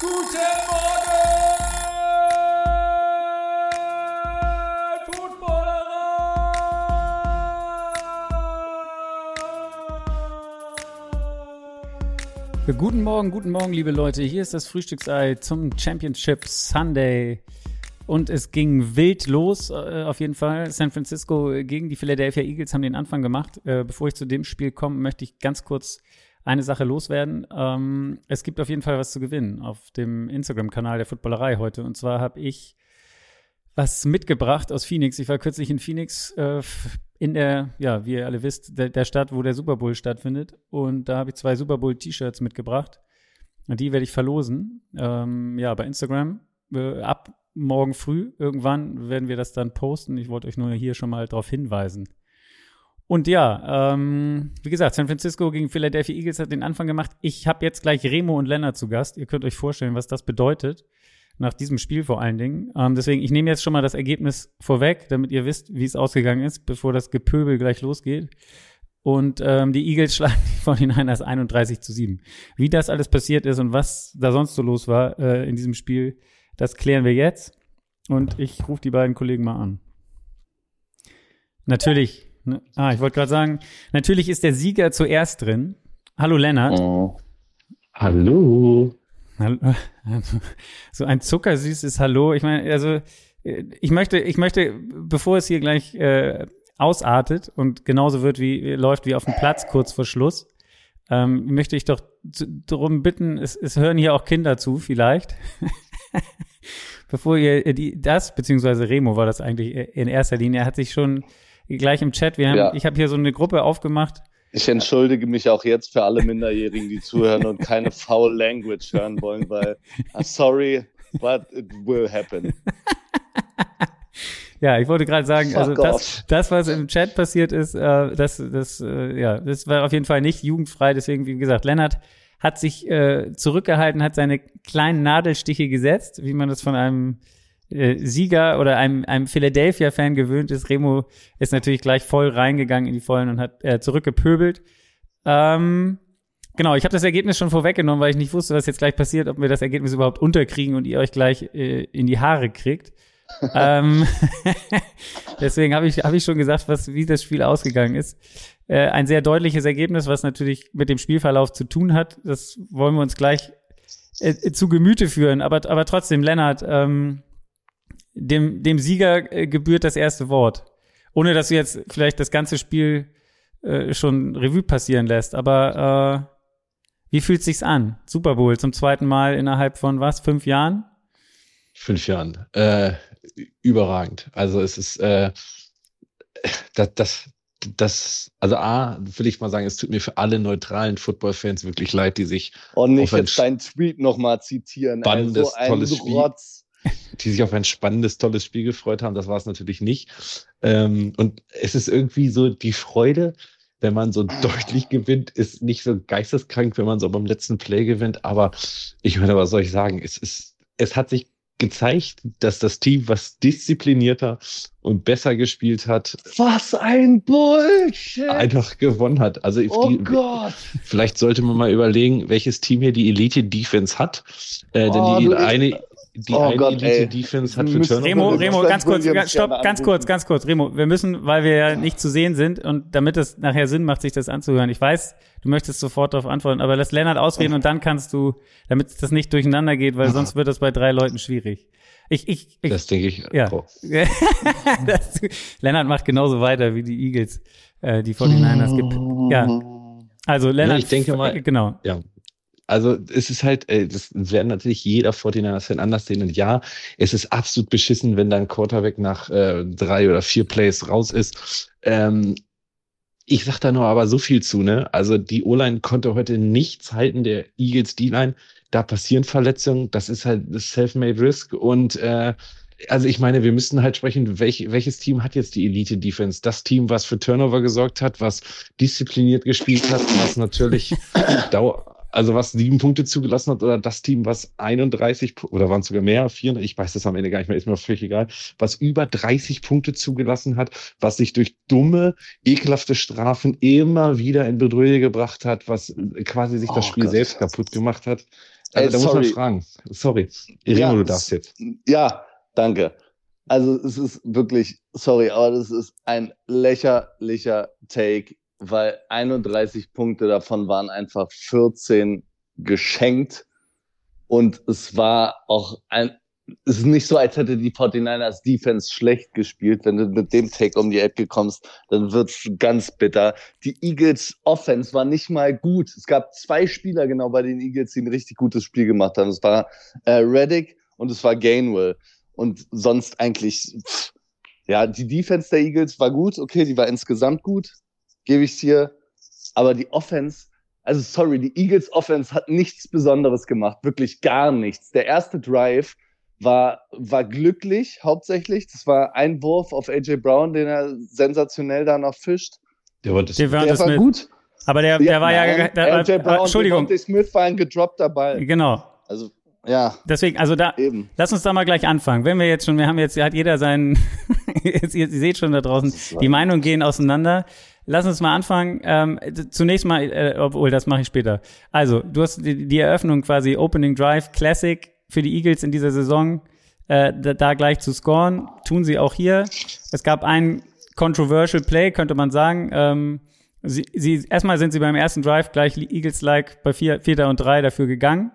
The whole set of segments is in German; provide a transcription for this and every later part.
Guten Morgen, Footballerer! Guten Morgen, guten Morgen, liebe Leute. Hier ist das Frühstücksei zum Championship Sunday. Und es ging wild los, äh, auf jeden Fall. San Francisco gegen die Philadelphia Eagles haben den Anfang gemacht. Äh, bevor ich zu dem Spiel komme, möchte ich ganz kurz eine Sache loswerden. Ähm, es gibt auf jeden Fall was zu gewinnen auf dem Instagram-Kanal der Footballerei heute. Und zwar habe ich was mitgebracht aus Phoenix. Ich war kürzlich in Phoenix, äh, in der, ja, wie ihr alle wisst, der, der Stadt, wo der Super Bowl stattfindet. Und da habe ich zwei Super Bowl-T-Shirts mitgebracht. Die werde ich verlosen. Ähm, ja, bei Instagram. Äh, ab morgen früh irgendwann werden wir das dann posten. Ich wollte euch nur hier schon mal darauf hinweisen. Und ja, ähm, wie gesagt, San Francisco gegen Philadelphia Eagles hat den Anfang gemacht. Ich habe jetzt gleich Remo und Lennart zu Gast. Ihr könnt euch vorstellen, was das bedeutet. Nach diesem Spiel vor allen Dingen. Ähm, deswegen, ich nehme jetzt schon mal das Ergebnis vorweg, damit ihr wisst, wie es ausgegangen ist, bevor das Gepöbel gleich losgeht. Und ähm, die Eagles schlagen die 49ers 31 zu 7. Wie das alles passiert ist und was da sonst so los war äh, in diesem Spiel, das klären wir jetzt. Und ich rufe die beiden Kollegen mal an. Natürlich. Ne? Ah, ich wollte gerade sagen, natürlich ist der Sieger zuerst drin. Hallo Lennart. Oh. Hallo. So ein zuckersüßes Hallo. Ich meine, also ich möchte, ich möchte, bevor es hier gleich äh, ausartet und genauso wird wie läuft wie auf dem Platz kurz vor Schluss, ähm, möchte ich doch darum bitten, es, es hören hier auch Kinder zu, vielleicht. bevor ihr die, das, beziehungsweise Remo war das eigentlich in erster Linie, er hat sich schon gleich im Chat, wir haben, ja. ich habe hier so eine Gruppe aufgemacht. Ich entschuldige mich auch jetzt für alle Minderjährigen, die zuhören und keine foul Language hören wollen, weil I'm sorry, but it will happen. Ja, ich wollte gerade sagen, also das, das, was im Chat passiert ist, äh, das, das, äh, ja, das war auf jeden Fall nicht jugendfrei. Deswegen, wie gesagt, Lennart hat sich äh, zurückgehalten, hat seine kleinen Nadelstiche gesetzt, wie man das von einem äh, Sieger oder einem, einem Philadelphia-Fan gewöhnt ist. Remo ist natürlich gleich voll reingegangen in die Vollen und hat äh, zurückgepöbelt. Ähm, genau, ich habe das Ergebnis schon vorweggenommen, weil ich nicht wusste, was jetzt gleich passiert, ob wir das Ergebnis überhaupt unterkriegen und ihr euch gleich äh, in die Haare kriegt. ähm, deswegen habe ich, hab ich schon gesagt, was, wie das Spiel ausgegangen ist. Äh, ein sehr deutliches Ergebnis, was natürlich mit dem Spielverlauf zu tun hat. Das wollen wir uns gleich äh, zu Gemüte führen. Aber, aber trotzdem, Lennart, ähm, dem, dem Sieger äh, gebührt das erste Wort. Ohne dass du jetzt vielleicht das ganze Spiel äh, schon Revue passieren lässt. Aber äh, wie fühlt sich's an? Super Bowl zum zweiten Mal innerhalb von was? Fünf Jahren? Fünf Jahren. Äh, überragend. Also es ist äh, das, das, das, also A, will ich mal sagen, es tut mir für alle neutralen Football-Fans wirklich leid, die sich. Und nicht jetzt deinen Tweet nochmal zitieren. Spannendes, also tolles Spiel. Die sich auf ein spannendes, tolles Spiel gefreut haben. Das war es natürlich nicht. Ähm, und es ist irgendwie so die Freude, wenn man so deutlich gewinnt, ist nicht so geisteskrank, wenn man so beim letzten Play gewinnt. Aber ich meine, was soll ich sagen? Es ist, es hat sich gezeigt, dass das Team, was disziplinierter und besser gespielt hat, was ein Bullshit, einfach gewonnen hat. Also oh die, Gott. vielleicht sollte man mal überlegen, welches Team hier die Elite Defense hat, äh, oh, denn die eine die oh eine Gott, Elite Defense hat für Turnover. Remo, Remo, ganz kurz, ganz, stopp, ganz kurz, ganz kurz, Remo. Wir müssen, weil wir ja nicht zu sehen sind und damit es nachher Sinn macht, sich das anzuhören. Ich weiß, du möchtest sofort darauf antworten, aber lass Lennart ausreden und dann kannst du, damit das nicht durcheinander geht, weil sonst wird das bei drei Leuten schwierig. Ich, ich, ich das denke ich. Ja. Oh. das, Lennart macht genauso weiter wie die Eagles, äh, die 49ers gibt. Ja. Also Lennart, ja, ich denke mal, genau. Ja, also es ist halt, äh, das werden natürlich jeder 49ers-Fan anders sehen. Und ja, es ist absolut beschissen, wenn dein Quarterback nach äh, drei oder vier Plays raus ist. Ähm, ich sag da nur aber so viel zu, ne? Also die O-Line konnte heute nichts halten, der Eagles D-Line. Da passieren Verletzungen, das ist halt das Self-Made Risk. Und äh, also ich meine, wir müssten halt sprechen, welch, welches Team hat jetzt die Elite Defense? Das Team, was für Turnover gesorgt hat, was diszipliniert gespielt hat, was natürlich Dauer, also was sieben Punkte zugelassen hat, oder das Team, was 31 oder waren es sogar mehr, 400, ich weiß das am Ende gar nicht mehr, ist mir völlig egal, was über 30 Punkte zugelassen hat, was sich durch dumme, ekelhafte Strafen immer wieder in Bedrohung gebracht hat, was quasi sich das oh Spiel Gott, selbst kaputt gemacht hat. Also, Ey, da muss man sorry. fragen. Sorry. Remo, Ja, du darfst jetzt. Ja, danke. Also es ist wirklich, sorry, aber das ist ein lächerlicher Take, weil 31 Punkte davon waren einfach 14 geschenkt und es war auch ein, es ist nicht so, als hätte die 49ers Defense schlecht gespielt. Wenn du mit dem Take um die Ecke kommst, dann wird's ganz bitter. Die Eagles Offense war nicht mal gut. Es gab zwei Spieler genau bei den Eagles, die ein richtig gutes Spiel gemacht haben. Es war äh, Reddick und es war Gainwell. Und sonst eigentlich, pff, ja, die Defense der Eagles war gut, okay, die war insgesamt gut, gebe ich dir. Aber die Offense, also sorry, die Eagles Offense hat nichts Besonderes gemacht, wirklich gar nichts. Der erste Drive war, war glücklich, hauptsächlich. Das war ein Wurf auf AJ Brown, den er sensationell da noch fischt. Der war das. Der war- Der war gut. Aber der, der war ja, nein, der, AJ Brown, Entschuldigung, Devontae Smith war ein gedroppter Ball. genau. Also, ja, Deswegen, also da, eben. lass uns da mal gleich anfangen. Wenn wir jetzt schon, wir haben jetzt, hat jeder seinen, jetzt, ihr, ihr seht schon da draußen, die Meinungen gehen auseinander. Lass uns mal anfangen. Ähm, zunächst mal, äh, obwohl, das mache ich später. Also, du hast die, die Eröffnung quasi Opening Drive Classic für die Eagles in dieser Saison, äh, da, da gleich zu scoren. Tun sie auch hier. Es gab ein controversial Play, könnte man sagen. Ähm, sie, sie, erstmal sind sie beim ersten Drive gleich Eagles-like bei vier, Vierter und Drei dafür gegangen.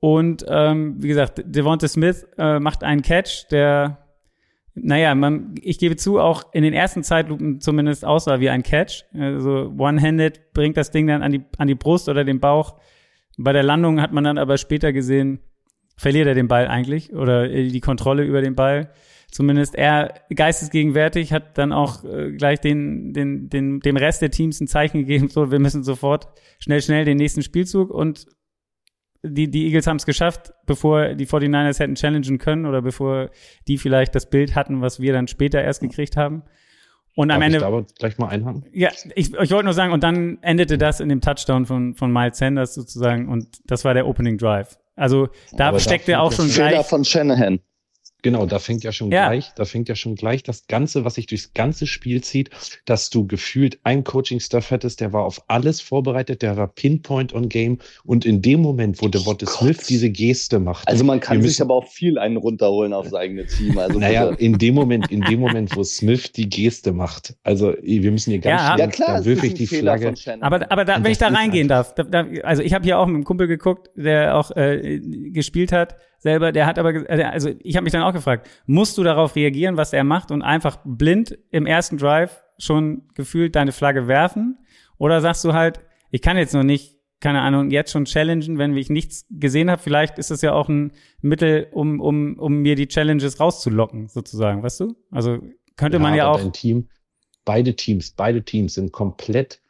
Und ähm, wie gesagt, Devonta Smith äh, macht einen Catch, der, naja, man, ich gebe zu, auch in den ersten Zeitlupen zumindest aussah wie ein Catch. Also one-handed bringt das Ding dann an die, an die Brust oder den Bauch. Bei der Landung hat man dann aber später gesehen, verliert er den Ball eigentlich oder äh, die Kontrolle über den Ball. Zumindest er geistesgegenwärtig hat dann auch äh, gleich den, den, den, dem Rest der Teams ein Zeichen gegeben, so wir müssen sofort schnell, schnell den nächsten Spielzug und die, die Eagles haben es geschafft, bevor die 49ers hätten challengen können oder bevor die vielleicht das Bild hatten, was wir dann später erst gekriegt haben. Und am Darf ich Ende, da aber gleich mal einhaken? ja, ich, ich wollte nur sagen, und dann endete das in dem Touchdown von, von Miles Sanders sozusagen und das war der Opening Drive. Also da Aber steckte auch schon Fehler gleich. von Shanahan. Genau, da fängt ja schon Ja. gleich, da fängt ja schon gleich das Ganze, was sich durchs ganze Spiel zieht, dass du gefühlt einen Coaching-Staff hättest, der war auf alles vorbereitet, der war Pinpoint on Game und in dem Moment, wo Devonta Smith diese Geste macht, Also man kann sich aber auch viel einen runterholen aufs eigene Team. Also naja, in dem Moment, in dem Moment, wo Smith die Geste macht, also wir müssen hier ganz Ja, schnell, ja klar, da ist ich ein die Fehler Flagge. Aber, aber da, wenn ich da reingehen darf, da, da, also ich habe hier auch mit einem Kumpel geguckt, der auch äh, gespielt hat selber, der hat aber, äh, also ich habe mich dann auch gefragt, musst du darauf reagieren, was er macht und einfach blind im ersten Drive schon gefühlt deine Flagge werfen? Oder sagst du halt, ich kann jetzt noch nicht, keine Ahnung, jetzt schon challengen, wenn ich nichts gesehen habe, vielleicht ist das ja auch ein Mittel, um, um, um mir die Challenges rauszulocken, sozusagen, weißt du? Also könnte man ja auch. Team, beide Teams, beide Teams sind komplett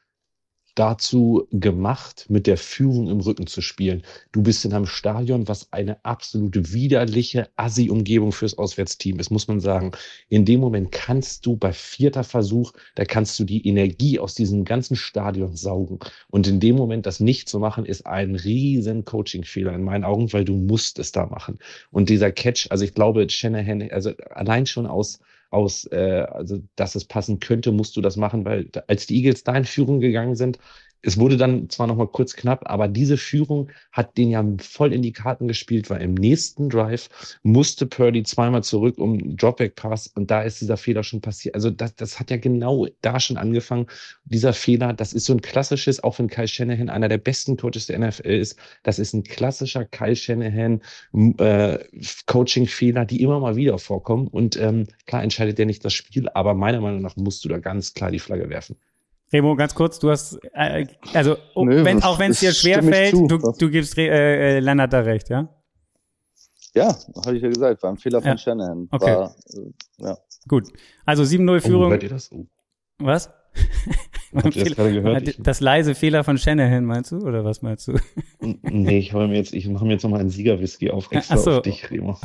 dazu gemacht, mit der Führung im Rücken zu spielen. Du bist in einem Stadion, was eine absolute widerliche Assi-Umgebung fürs Auswärtsteam ist, muss man sagen. In dem Moment kannst du bei vierter Versuch, da kannst du die Energie aus diesem ganzen Stadion saugen. Und in dem Moment das nicht zu machen, ist ein riesen Coaching-Fehler in meinen Augen, weil du musst es da machen. Und dieser Catch, also ich glaube, Shanahan, also allein schon aus aus, äh, also dass es passen könnte, musst du das machen, weil als die Eagles da in Führung gegangen sind, es wurde dann zwar noch mal kurz knapp, aber diese Führung hat den ja voll in die Karten gespielt, weil im nächsten Drive musste Purdy zweimal zurück um Dropback Pass und da ist dieser Fehler schon passiert. Also das, das hat ja genau da schon angefangen. Dieser Fehler, das ist so ein klassisches, auch wenn Kyle Shanahan einer der besten Coaches der NFL ist, das ist ein klassischer Kyle Shanahan äh, Coaching-Fehler, die immer mal wieder vorkommen. Und ähm, klar entscheidet der nicht das Spiel, aber meiner Meinung nach musst du da ganz klar die Flagge werfen. Remo, ganz kurz, du hast, äh, also oh, Nö, wenn, auch wenn es dir das schwer stimme ich fällt, zu. du, du gibst äh, äh, Lennart da recht, ja? ja, habe ich ja gesagt, war ein Fehler von Ja. Shanahan. Okay. War, äh, ja. Gut. Also 7-0 Oh, Führung. hört ihr das? Oh, was? habt ihr das gerade gehört? Das leise Fehler von Shanahan, meinst du? Oder was meinst du? nee, ich habe mir jetzt, ich mache mir jetzt nochmal einen Siegerwhisky auf, extra so. auf dich, Remo.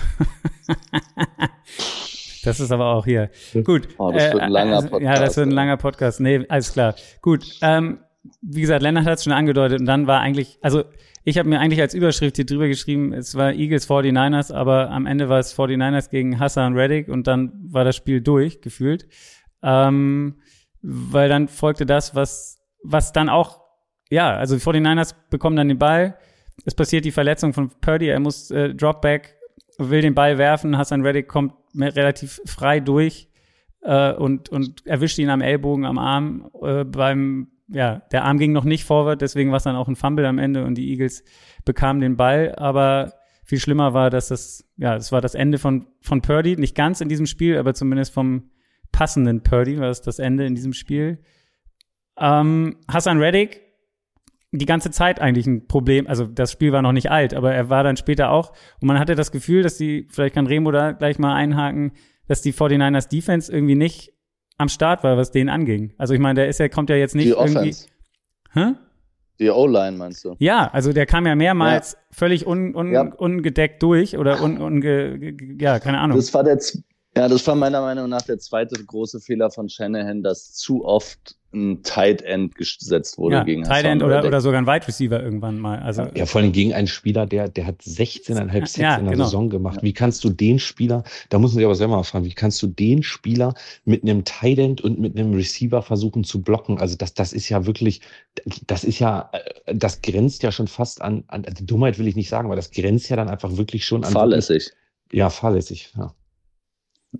Das ist aber auch hier. Gut. Oh, das wird ein langer also, Ja, Podcast, das wird ein langer Podcast. Nee, alles klar. Gut. Ähm, wie gesagt, Lennart hat es schon angedeutet und dann war eigentlich, also ich habe mir eigentlich als Überschrift hier drüber geschrieben, es war Eagles 49ers, aber am Ende war es 49ers gegen Hassan Reddick und dann war das Spiel durch, gefühlt. Ähm, weil dann folgte das, was, was dann auch, ja, also die 49ers bekommen dann den Ball, es passiert die Verletzung von Purdy, er muss äh, Dropback, will den Ball werfen, Hassan Reddick kommt relativ frei durch äh, und, und erwischt ihn am Ellbogen, am Arm. Äh, beim, ja, der Arm ging noch nicht vorwärts, deswegen war es dann auch ein Fumble am Ende und die Eagles bekamen den Ball, aber viel schlimmer war, dass das, ja, es war das Ende von, von Purdy, nicht ganz in diesem Spiel, aber zumindest vom passenden Purdy war es das Ende in diesem Spiel. Ähm, Hassan Reddick, die ganze Zeit eigentlich ein Problem. Also das Spiel war noch nicht alt, aber er war dann später auch. Und man hatte das Gefühl, dass die, vielleicht kann Remo da gleich mal einhaken, dass die 49ers Defense irgendwie nicht am Start war, was denen anging. Also ich meine, der ist ja, kommt ja jetzt nicht Die irgendwie. Hä? Die O-Line meinst du? Ja, also der kam ja mehrmals völlig un, un, Ja. ungedeckt durch oder un, unge, ge- ge- ja, keine Ahnung. Das war der, ja, das war meiner Meinung nach der zweite große Fehler von Shanahan, dass zu oft ein Tight End gesetzt wurde ja, gegen Tight End oder, oder sogar ein Wide Receiver irgendwann mal. Also Ja, vor allem gegen einen Spieler, der, der hat 16,5 Sacks Ja, in der genau. Saison gemacht. Wie kannst du den Spieler, da muss man sich aber selber mal fragen, wie kannst du den Spieler mit einem Tight End und mit einem Receiver versuchen zu blocken? Also das, das ist ja wirklich, das ist ja, äh, das grenzt ja schon fast an, an also Dummheit will ich nicht sagen, aber das grenzt ja dann einfach wirklich schon an. fahrlässig. Ja, fahrlässig, ja.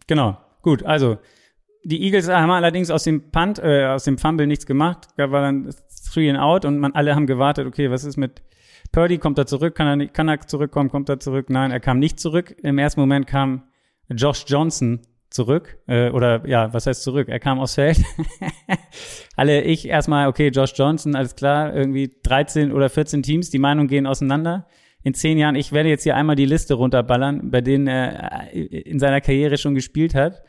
Genau. Gut, also die Eagles haben allerdings aus dem Punt, äh, aus dem Fumble nichts gemacht. Da war dann three and out und man alle haben gewartet, okay, was ist mit Purdy? Kommt er zurück? Kann er, nicht, kann er zurückkommen? Kommt er zurück? Nein, er kam nicht zurück. Im ersten Moment kam Josh Johnson zurück. Äh, oder ja, was heißt zurück? Er kam aufs Feld. alle ich erstmal, okay, Josh Johnson, alles klar, irgendwie 13 oder 14 Teams, die Meinungen gehen auseinander. In zehn Jahren, ich werde jetzt hier einmal die Liste runterballern, bei denen er äh, in seiner Karriere schon gespielt hat.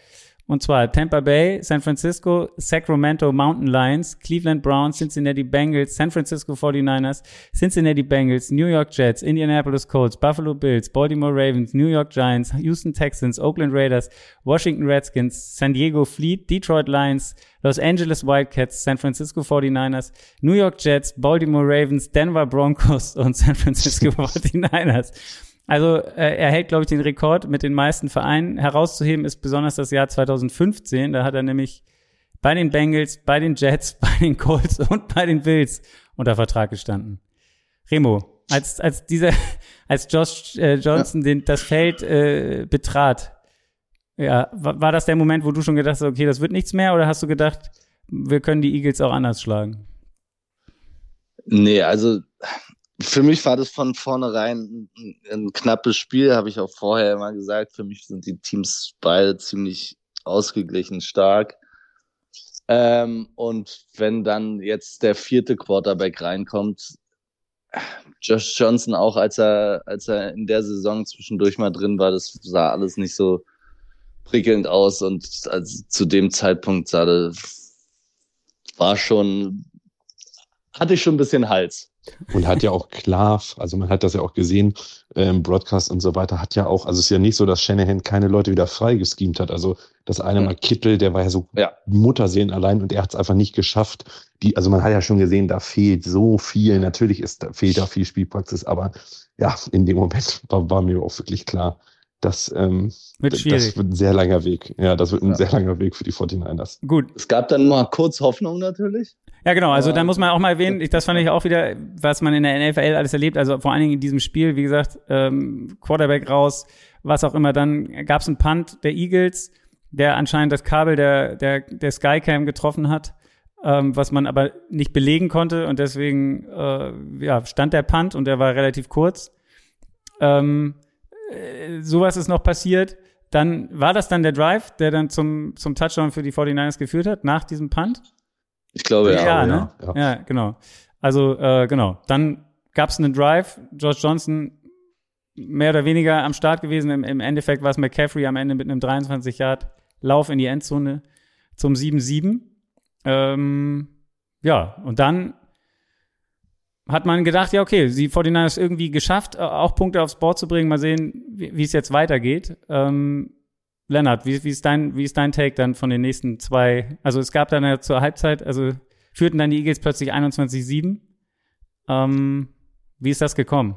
Und zwar Tampa Bay, San Francisco, Sacramento Mountain Lions, Cleveland Browns, Cincinnati Bengals, San Francisco 49ers, Cincinnati Bengals, New York Jets, Indianapolis Colts, Buffalo Bills, Baltimore Ravens, New York Giants, Houston Texans, Oakland Raiders, Washington Redskins, San Diego Fleet, Detroit Lions, Los Angeles Wildcats, San Francisco 49ers, New York Jets, Baltimore Ravens, Denver Broncos und San Francisco 49ers. Also äh, er hält, glaube ich, den Rekord mit den meisten Vereinen. Herauszuheben ist besonders das Jahr 2015. Da hat er nämlich bei den Bengals, bei den Jets, bei den Colts und bei den Bills unter Vertrag gestanden. Remo, als, als dieser, als Josh äh, Johnson den, das Feld äh, betrat, ja, war, war das der Moment, wo du schon gedacht hast, okay, das wird nichts mehr, oder hast du gedacht, wir können die Eagles auch anders schlagen? Nee, also für mich war das von vornherein ein, ein knappes Spiel, habe ich auch vorher immer gesagt. Für mich sind die Teams beide ziemlich ausgeglichen stark. Ähm, und wenn dann jetzt der vierte Quarterback reinkommt, Josh Johnson auch, als er, als er in der Saison zwischendurch mal drin war, das sah alles nicht so prickelnd aus und also zu dem Zeitpunkt sah das, war schon, hatte ich schon ein bisschen Hals. Und hat ja auch klar, also man hat das ja auch gesehen, ähm, Broadcast und so weiter, hat ja auch, also es ist ja nicht so, dass Shanahan keine Leute wieder frei geschemt hat. Also das eine Mhm. Mal Kittel, der war ja so Ja. Mutterseelen allein und er hat es einfach nicht geschafft. Die, also man hat ja schon gesehen, da fehlt so viel. Natürlich ist, da fehlt da viel Spielpraxis, aber ja, in dem Moment war, war mir auch wirklich klar, dass ähm, Wird das schwierig. wird ein sehr langer Weg. Ja, das wird ein Ja. sehr langer Weg für die 49ers. Gut, Es gab dann mal kurz Hoffnung natürlich. Ja, genau. Also da muss man auch mal erwähnen, ich, das fand ich auch wieder, was man in der NFL alles erlebt. Also vor allen Dingen in diesem Spiel, wie gesagt, ähm, Quarterback raus, was auch immer. Dann gab es einen Punt der Eagles, der anscheinend das Kabel der, der, der Skycam getroffen hat, ähm, was man aber nicht belegen konnte. Und deswegen äh, ja, stand der Punt und der war relativ kurz. Ähm, äh, sowas ist noch passiert. Dann war das dann der Drive, der dann zum, zum Touchdown für die 49ers geführt hat, nach diesem Punt. Ich glaube, Ja, ja. ne? ja, Ja, genau. Also, äh, genau. Dann gab es einen Drive. Josh Johnson mehr oder weniger am Start gewesen. Im, im Endeffekt war es McCaffrey am Ende mit einem 23 Yard Lauf in die Endzone zum 7-7. Ähm, ja, und dann hat man gedacht, ja, okay, die 49ers irgendwie geschafft, äh, auch Punkte aufs Board zu bringen. Mal sehen, wie es jetzt weitergeht. Ähm, Lennart, wie, wie, ist dein, wie ist dein Take dann von den nächsten zwei? Also es gab dann ja zur Halbzeit, also führten dann die Eagles plötzlich 21-7. Ähm, wie ist das gekommen?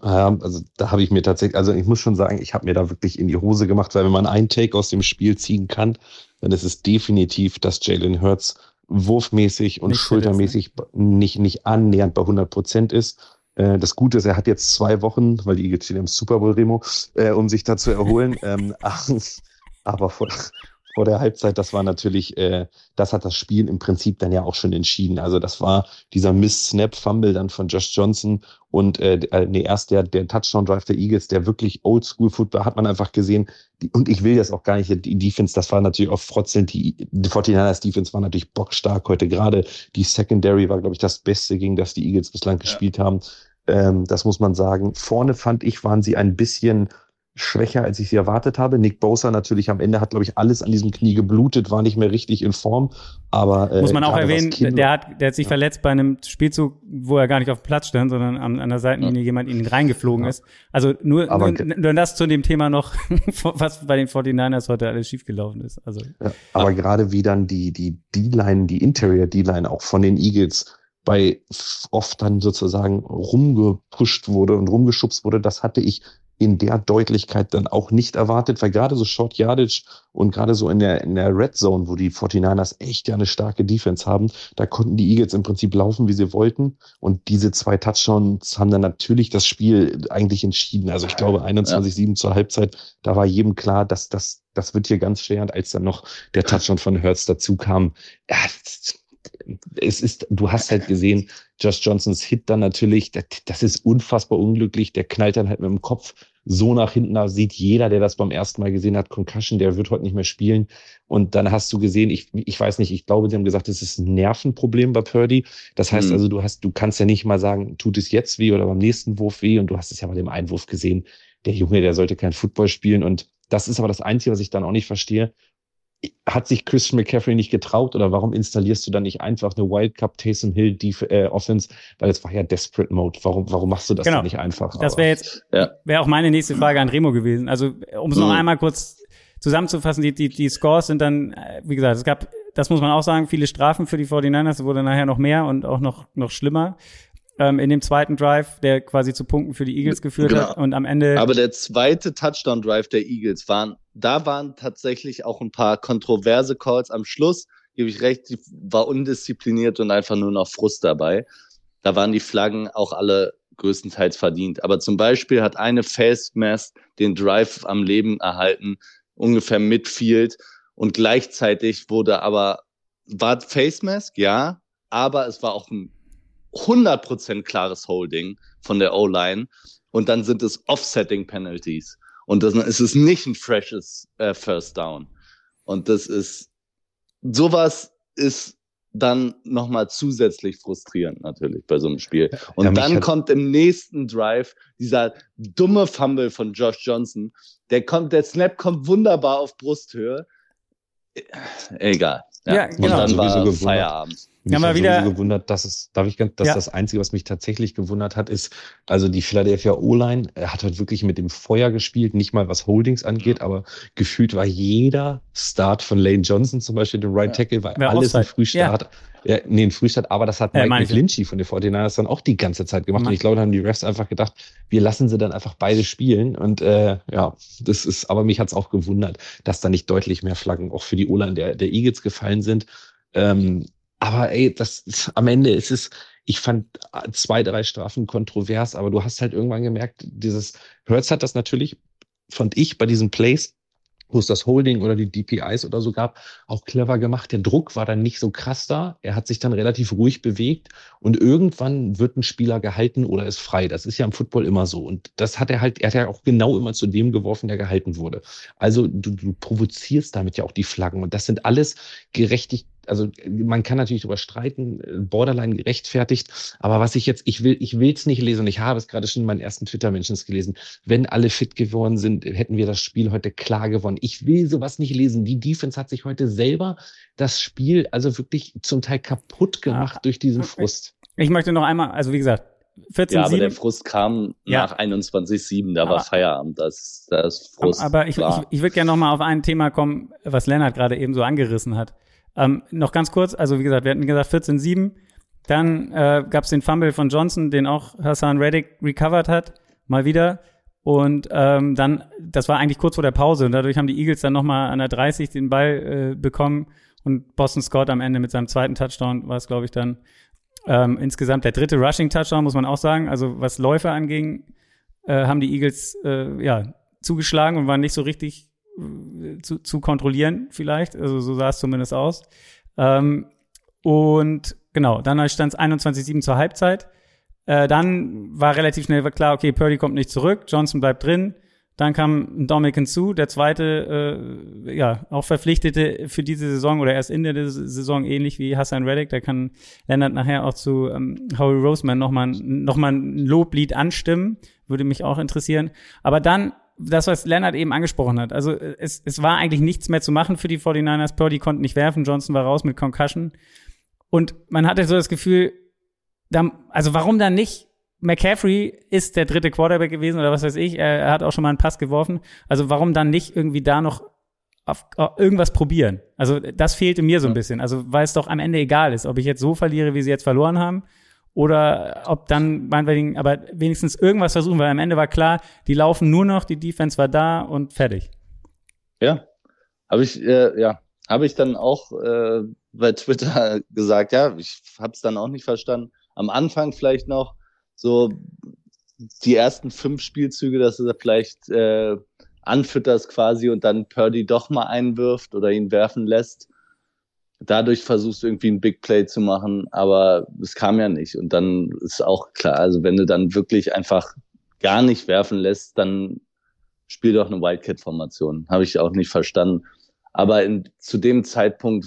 Also da habe ich mir tatsächlich, also ich muss schon sagen, ich habe mir da wirklich in die Hose gemacht, weil wenn man einen Take aus dem Spiel ziehen kann, dann ist es definitiv, dass Jalen Hurts wurfmäßig und Nicht schultermäßig nicht, nicht annähernd bei 100 Prozent ist. Äh, das Gute ist, er hat jetzt zwei Wochen, weil die Eagles stehen im Super Bowl Remo, äh, um sich da zu erholen. ähm, aber vor, vor der Halbzeit, das war natürlich, äh, das hat das Spiel im Prinzip dann ja auch schon entschieden. Also das war dieser Miss-Snap-Fumble dann von Josh Johnson und äh, äh, nee, erst der, der Touchdown-Drive der Eagles, der wirklich Oldschool-Football hat man einfach gesehen. Die, und ich will das auch gar nicht, die Defense, das war natürlich auch frotzelnd. Die, die 49ers Defense war natürlich bockstark heute. Gerade die Secondary war, glaube ich, das Beste, gegen das die Eagles bislang ja. gespielt haben. Ähm, das muss man sagen. Vorne fand ich, waren sie ein bisschen schwächer, als ich sie erwartet habe. Nick Bosa natürlich am Ende hat, glaube ich, alles an diesem Knie geblutet, war nicht mehr richtig in Form. Aber äh, muss man auch erwähnen, der hat, der hat sich ja. verletzt bei einem Spielzug, wo er gar nicht auf dem Platz stand, sondern an, an der Seitenlinie ja. jemand in ihn reingeflogen ja. ist. Also nur, nur, nur das zu dem Thema noch, was bei den 49ers heute alles schiefgelaufen ist. Also ja, aber gerade wie dann die die D-Line, die Interior D-Line auch von den Eagles bei oft dann sozusagen rumgepusht wurde und rumgeschubst wurde, das hatte ich in der Deutlichkeit dann auch nicht erwartet, weil gerade so Short Yardage und gerade so in der, in der Red Zone, wo die 49ers echt ja eine starke Defense haben, da konnten die Eagles im Prinzip laufen, wie sie wollten. Und diese zwei Touchdowns haben dann natürlich das Spiel eigentlich entschieden. Also ich glaube 21-7 ja. zur Halbzeit, da war jedem klar, dass das, das wird hier ganz schwer. Und als dann noch der Touchdown von Hertz dazu kam, ja, es ist, du hast halt gesehen, Josh Johnsons Hit dann natürlich, das, das ist unfassbar unglücklich. Der knallt dann halt mit dem Kopf so nach hinten da sieht jeder, der das beim ersten Mal gesehen hat, Concussion, der wird heute nicht mehr spielen. Und dann hast du gesehen, ich, ich weiß nicht, ich glaube, sie haben gesagt, es ist ein Nervenproblem bei Purdy. Das heißt mhm. also, du hast, du kannst ja nicht mal sagen, tut es jetzt weh oder beim nächsten Wurf weh. Und du hast es ja bei dem Einwurf gesehen. Der Junge, der sollte kein Football spielen. Und das ist aber das Einzige, was ich dann auch nicht verstehe hat sich Christian McCaffrey nicht getraut oder warum installierst du dann nicht einfach eine Wildcard Taysom Hill die, äh, Offense? Weil es war ja Desperate Mode. Warum, warum machst du das genau. nicht einfach? Das wäre jetzt, ja. wäre auch meine nächste Frage an Remo gewesen. Also, um es mhm. noch einmal kurz zusammenzufassen, die, die, die Scores sind dann, äh, wie gesagt, es gab, das muss man auch sagen, viele Strafen für die 49ers, es wurde nachher noch mehr und auch noch, noch schlimmer ähm, in dem zweiten Drive, der quasi zu Punkten für die Eagles geführt genau. hat und am Ende. Aber der zweite Touchdown-Drive der Eagles waren, da waren tatsächlich auch ein paar kontroverse Calls am Schluss. Gebe ich recht, die war undiszipliniert und einfach nur noch Frust dabei. Da waren die Flaggen auch alle größtenteils verdient. Aber zum Beispiel hat eine Face Mask den Drive am Leben erhalten, ungefähr Midfield und gleichzeitig wurde aber, war Face Mask, ja, aber es war auch ein 100% klares Holding von der O-Line und dann sind es Offsetting Penalties. Und dann ist es nicht ein freshes äh, First Down. Und das ist, sowas ist dann nochmal zusätzlich frustrierend natürlich bei so einem Spiel. Und ja, dann kommt im nächsten Drive dieser dumme Fumble von Josh Johnson. Der kommt, der Snap kommt wunderbar auf Brusthöhe. Egal. Ja, ja genau. Und dann war Feierabend. Mich wir wieder gewundert, dass es, darf ich ganz, dass ja. das Einzige, was mich tatsächlich gewundert hat, ist, also die Philadelphia O-Line hat halt wirklich mit dem Feuer gespielt, nicht mal was Holdings angeht, aber gefühlt war jeder Start von Lane Johnson zum Beispiel, der Right Tackle, war ja, alles ein Frühstart. Ja. ja, nee, ein Frühstart, aber das hat Mike McGlinchey von den 49ers dann auch die ganze Zeit gemacht. Und ich glaube, da haben die Refs einfach gedacht, wir lassen sie dann einfach beide spielen. Und äh, ja, das ist, aber mich hat's auch gewundert, dass da nicht deutlich mehr Flaggen auch für die O-Line der, der Eagles gefallen sind. Ähm, aber ey, das am Ende ist es, ich fand zwei, drei Strafen kontrovers, aber du hast halt irgendwann gemerkt, dieses Hertz hat das natürlich, fand ich, bei diesen Plays wo es das Holding oder die DPIs oder so gab, auch clever gemacht. Der Druck war dann nicht so krass da. Er hat sich dann relativ ruhig bewegt und irgendwann wird ein Spieler gehalten oder ist frei. Das ist ja im Football immer so. Und das hat er halt, er hat ja auch genau immer zu dem geworfen, der gehalten wurde. Also du, du provozierst damit ja auch die Flaggen und das sind alles gerechtig, also man kann natürlich darüber streiten, borderline gerechtfertigt, aber was ich jetzt, ich will, ich will es nicht lesen und ich habe es gerade schon in meinen ersten Twitter-Mentions gelesen. Wenn alle fit geworden sind, hätten wir das Spiel heute klar gewonnen. Ich will sowas nicht lesen. Die Defense hat sich heute selber das Spiel also wirklich zum Teil kaputt gemacht ja. durch diesen Frust. Ich möchte noch einmal, also wie gesagt, 14, ja, aber 7. der Frust kam ja. nach 21-7, da aber, war Feierabend, das, das Frust. Aber ich, ich, ich würde gerne noch mal auf ein Thema kommen, was Lennart gerade eben so angerissen hat. Ähm, noch ganz kurz, also wie gesagt, wir hatten gesagt 14-7. Dann äh, gab es den Fumble von Johnson, den auch Hassan Reddick recovered hat, mal wieder. Und ähm, dann, das war eigentlich kurz vor der Pause und dadurch haben die Eagles dann nochmal an der 30 den Ball äh, bekommen und Boston Scott am Ende mit seinem zweiten Touchdown war es, glaube ich, dann Ähm, insgesamt der dritte Rushing-Touchdown, muss man auch sagen. Also was Läufe anging, äh, haben die Eagles äh, ja zugeschlagen und waren nicht so richtig zu, zu kontrollieren, vielleicht. Also so sah es zumindest aus. Ähm, und genau, dann stand es 21-7 zur Halbzeit. Äh, dann war relativ schnell klar, okay, Purdy kommt nicht zurück, Johnson bleibt drin. Dann kam Dominic hinzu, der zweite, äh, ja, auch verpflichtete für diese Saison oder erst in der Saison ähnlich wie Hassan Reddick. Da kann Leonard nachher auch zu ähm, Howie Roseman nochmal noch mal ein Loblied anstimmen. Würde mich auch interessieren. Aber dann das, was Leonard eben angesprochen hat. Also es, es war eigentlich nichts mehr zu machen für die 49ers. Purdy konnte nicht werfen, Johnson war raus mit Concussion. Und man hatte so das Gefühl, da, also warum dann nicht McCaffrey ist der dritte Quarterback gewesen oder was weiß ich. Er, er, hat auch schon mal einen Pass geworfen. Also warum dann nicht irgendwie da noch auf, auf irgendwas probieren? Also das fehlte mir so ein bisschen. Also weil es doch am Ende egal ist, ob ich jetzt so verliere, wie sie jetzt verloren haben, oder ob dann meinetwegen, aber wenigstens irgendwas versuchen, weil am Ende war klar, die laufen nur noch, die Defense war da und fertig. Ja, habe ich äh, ja habe ich dann auch äh, bei Twitter gesagt. Ja, ich habe es dann auch nicht verstanden. Am Anfang vielleicht noch so die ersten fünf Spielzüge, dass er vielleicht äh, anfüttert quasi und dann Purdy doch mal einwirft oder ihn werfen lässt. Dadurch versuchst irgendwie ein Big Play zu machen, aber es kam ja nicht. Und dann ist auch klar, also wenn du dann wirklich einfach gar nicht werfen lässt, dann spiel doch eine Wildcat-Formation. Habe ich auch nicht verstanden. Aber in, zu dem Zeitpunkt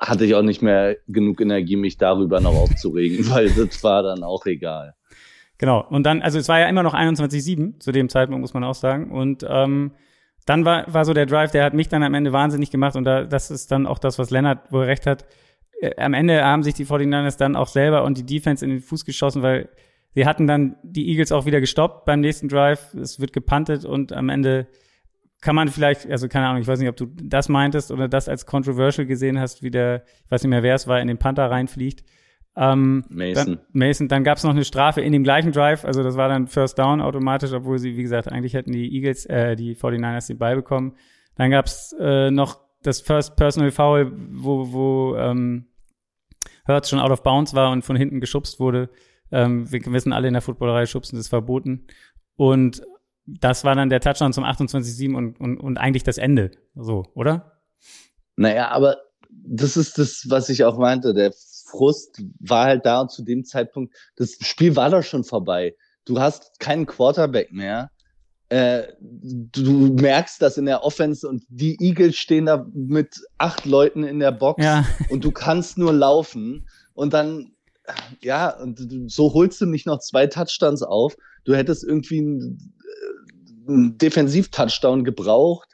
hatte ich auch nicht mehr genug Energie, mich darüber noch aufzuregen, weil das war dann auch egal. Genau. Und dann, also es war ja immer noch 21-7 zu dem Zeitpunkt, muss man auch sagen. Und ähm, dann war, war so der Drive, der hat mich dann am Ende wahnsinnig gemacht. Und da, das ist dann auch das, was Lennart wohl recht hat. Äh, am Ende haben sich die 49ers dann auch selber und die Defense in den Fuß geschossen, weil sie hatten dann die Eagles auch wieder gestoppt beim nächsten Drive. Es wird gepantet und am Ende kann man vielleicht, also keine Ahnung, ich weiß nicht, ob du das meintest oder das als controversial gesehen hast, wie der, ich weiß nicht mehr, wer es war, in den Panther reinfliegt. Ähm, Mason. Dann, Mason, dann gab es noch eine Strafe in dem gleichen Drive, also das war dann First Down automatisch, obwohl sie, wie gesagt, eigentlich hätten die Eagles, äh, die 49ers den Ball bekommen. Dann gab es äh, noch das First Personal Foul, wo, wo ähm, Hurts schon out of bounds war und von hinten geschubst wurde. Ähm, wir wissen alle in der Footballerei, schubsen ist verboten. Und das war dann der Touchdown zum 28-7 und, und, und eigentlich das Ende. So, oder? Naja, aber das ist das, was ich auch meinte. Der Frust war halt da und zu dem Zeitpunkt, das Spiel war doch schon vorbei. Du hast keinen Quarterback mehr. Äh, du merkst das in der Offense und die Eagles stehen da mit acht Leuten in der Box ja. und du kannst nur laufen und dann, ja, und so holst du nicht noch zwei Touchdowns auf. Du hättest irgendwie ein einen Defensiv-Touchdown gebraucht,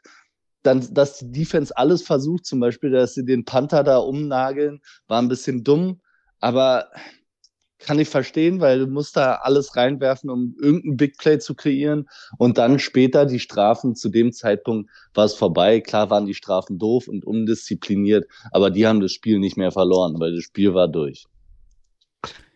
dann, dass die Defense alles versucht, zum Beispiel, dass sie den Panther da umnageln, war ein bisschen dumm, aber kann ich verstehen, weil du musst da alles reinwerfen, um irgendein Big Play zu kreieren und dann später die Strafen. Zu dem Zeitpunkt war es vorbei. Klar waren die Strafen doof und undiszipliniert, aber die haben das Spiel nicht mehr verloren, weil das Spiel war durch.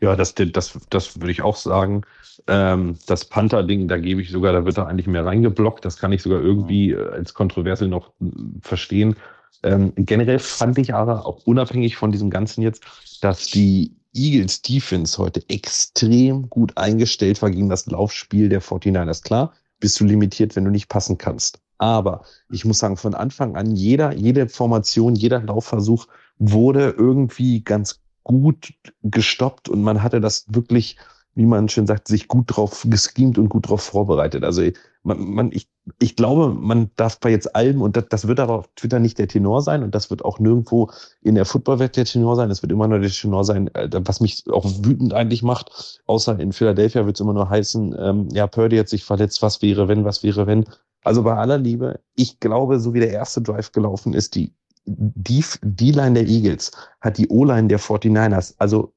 Ja, das, das, das würde ich auch sagen. Ähm, das Panther-Ding, da gebe ich sogar, da wird er eigentlich mehr reingeblockt. Das kann ich sogar irgendwie äh, als kontroversiell noch äh, verstehen. Ähm, generell fand ich aber auch unabhängig von diesem Ganzen jetzt, dass die Eagles Defense heute extrem gut eingestellt war gegen das Laufspiel der 49ers. Klar, bist du limitiert, wenn du nicht passen kannst. Aber ich muss sagen, von Anfang an, jeder, jede Formation, jeder Laufversuch wurde irgendwie ganz gut gestoppt und man hatte das wirklich, wie man schön sagt, sich gut drauf geschemt und gut drauf vorbereitet. Also man, man ich, ich glaube, man darf bei jetzt allem, und das, das wird aber auf Twitter nicht der Tenor sein und das wird auch nirgendwo in der Footballwelt der Tenor sein. Es wird immer nur der Tenor sein, äh, was mich auch wütend eigentlich macht. Außer in Philadelphia wird es immer nur heißen, ähm, ja, Purdy hat sich verletzt, was wäre, wenn, was wäre, wenn. Also bei aller Liebe, ich glaube, so wie der erste Drive gelaufen ist, die die D-Line der Eagles hat die O-Line der 49ers also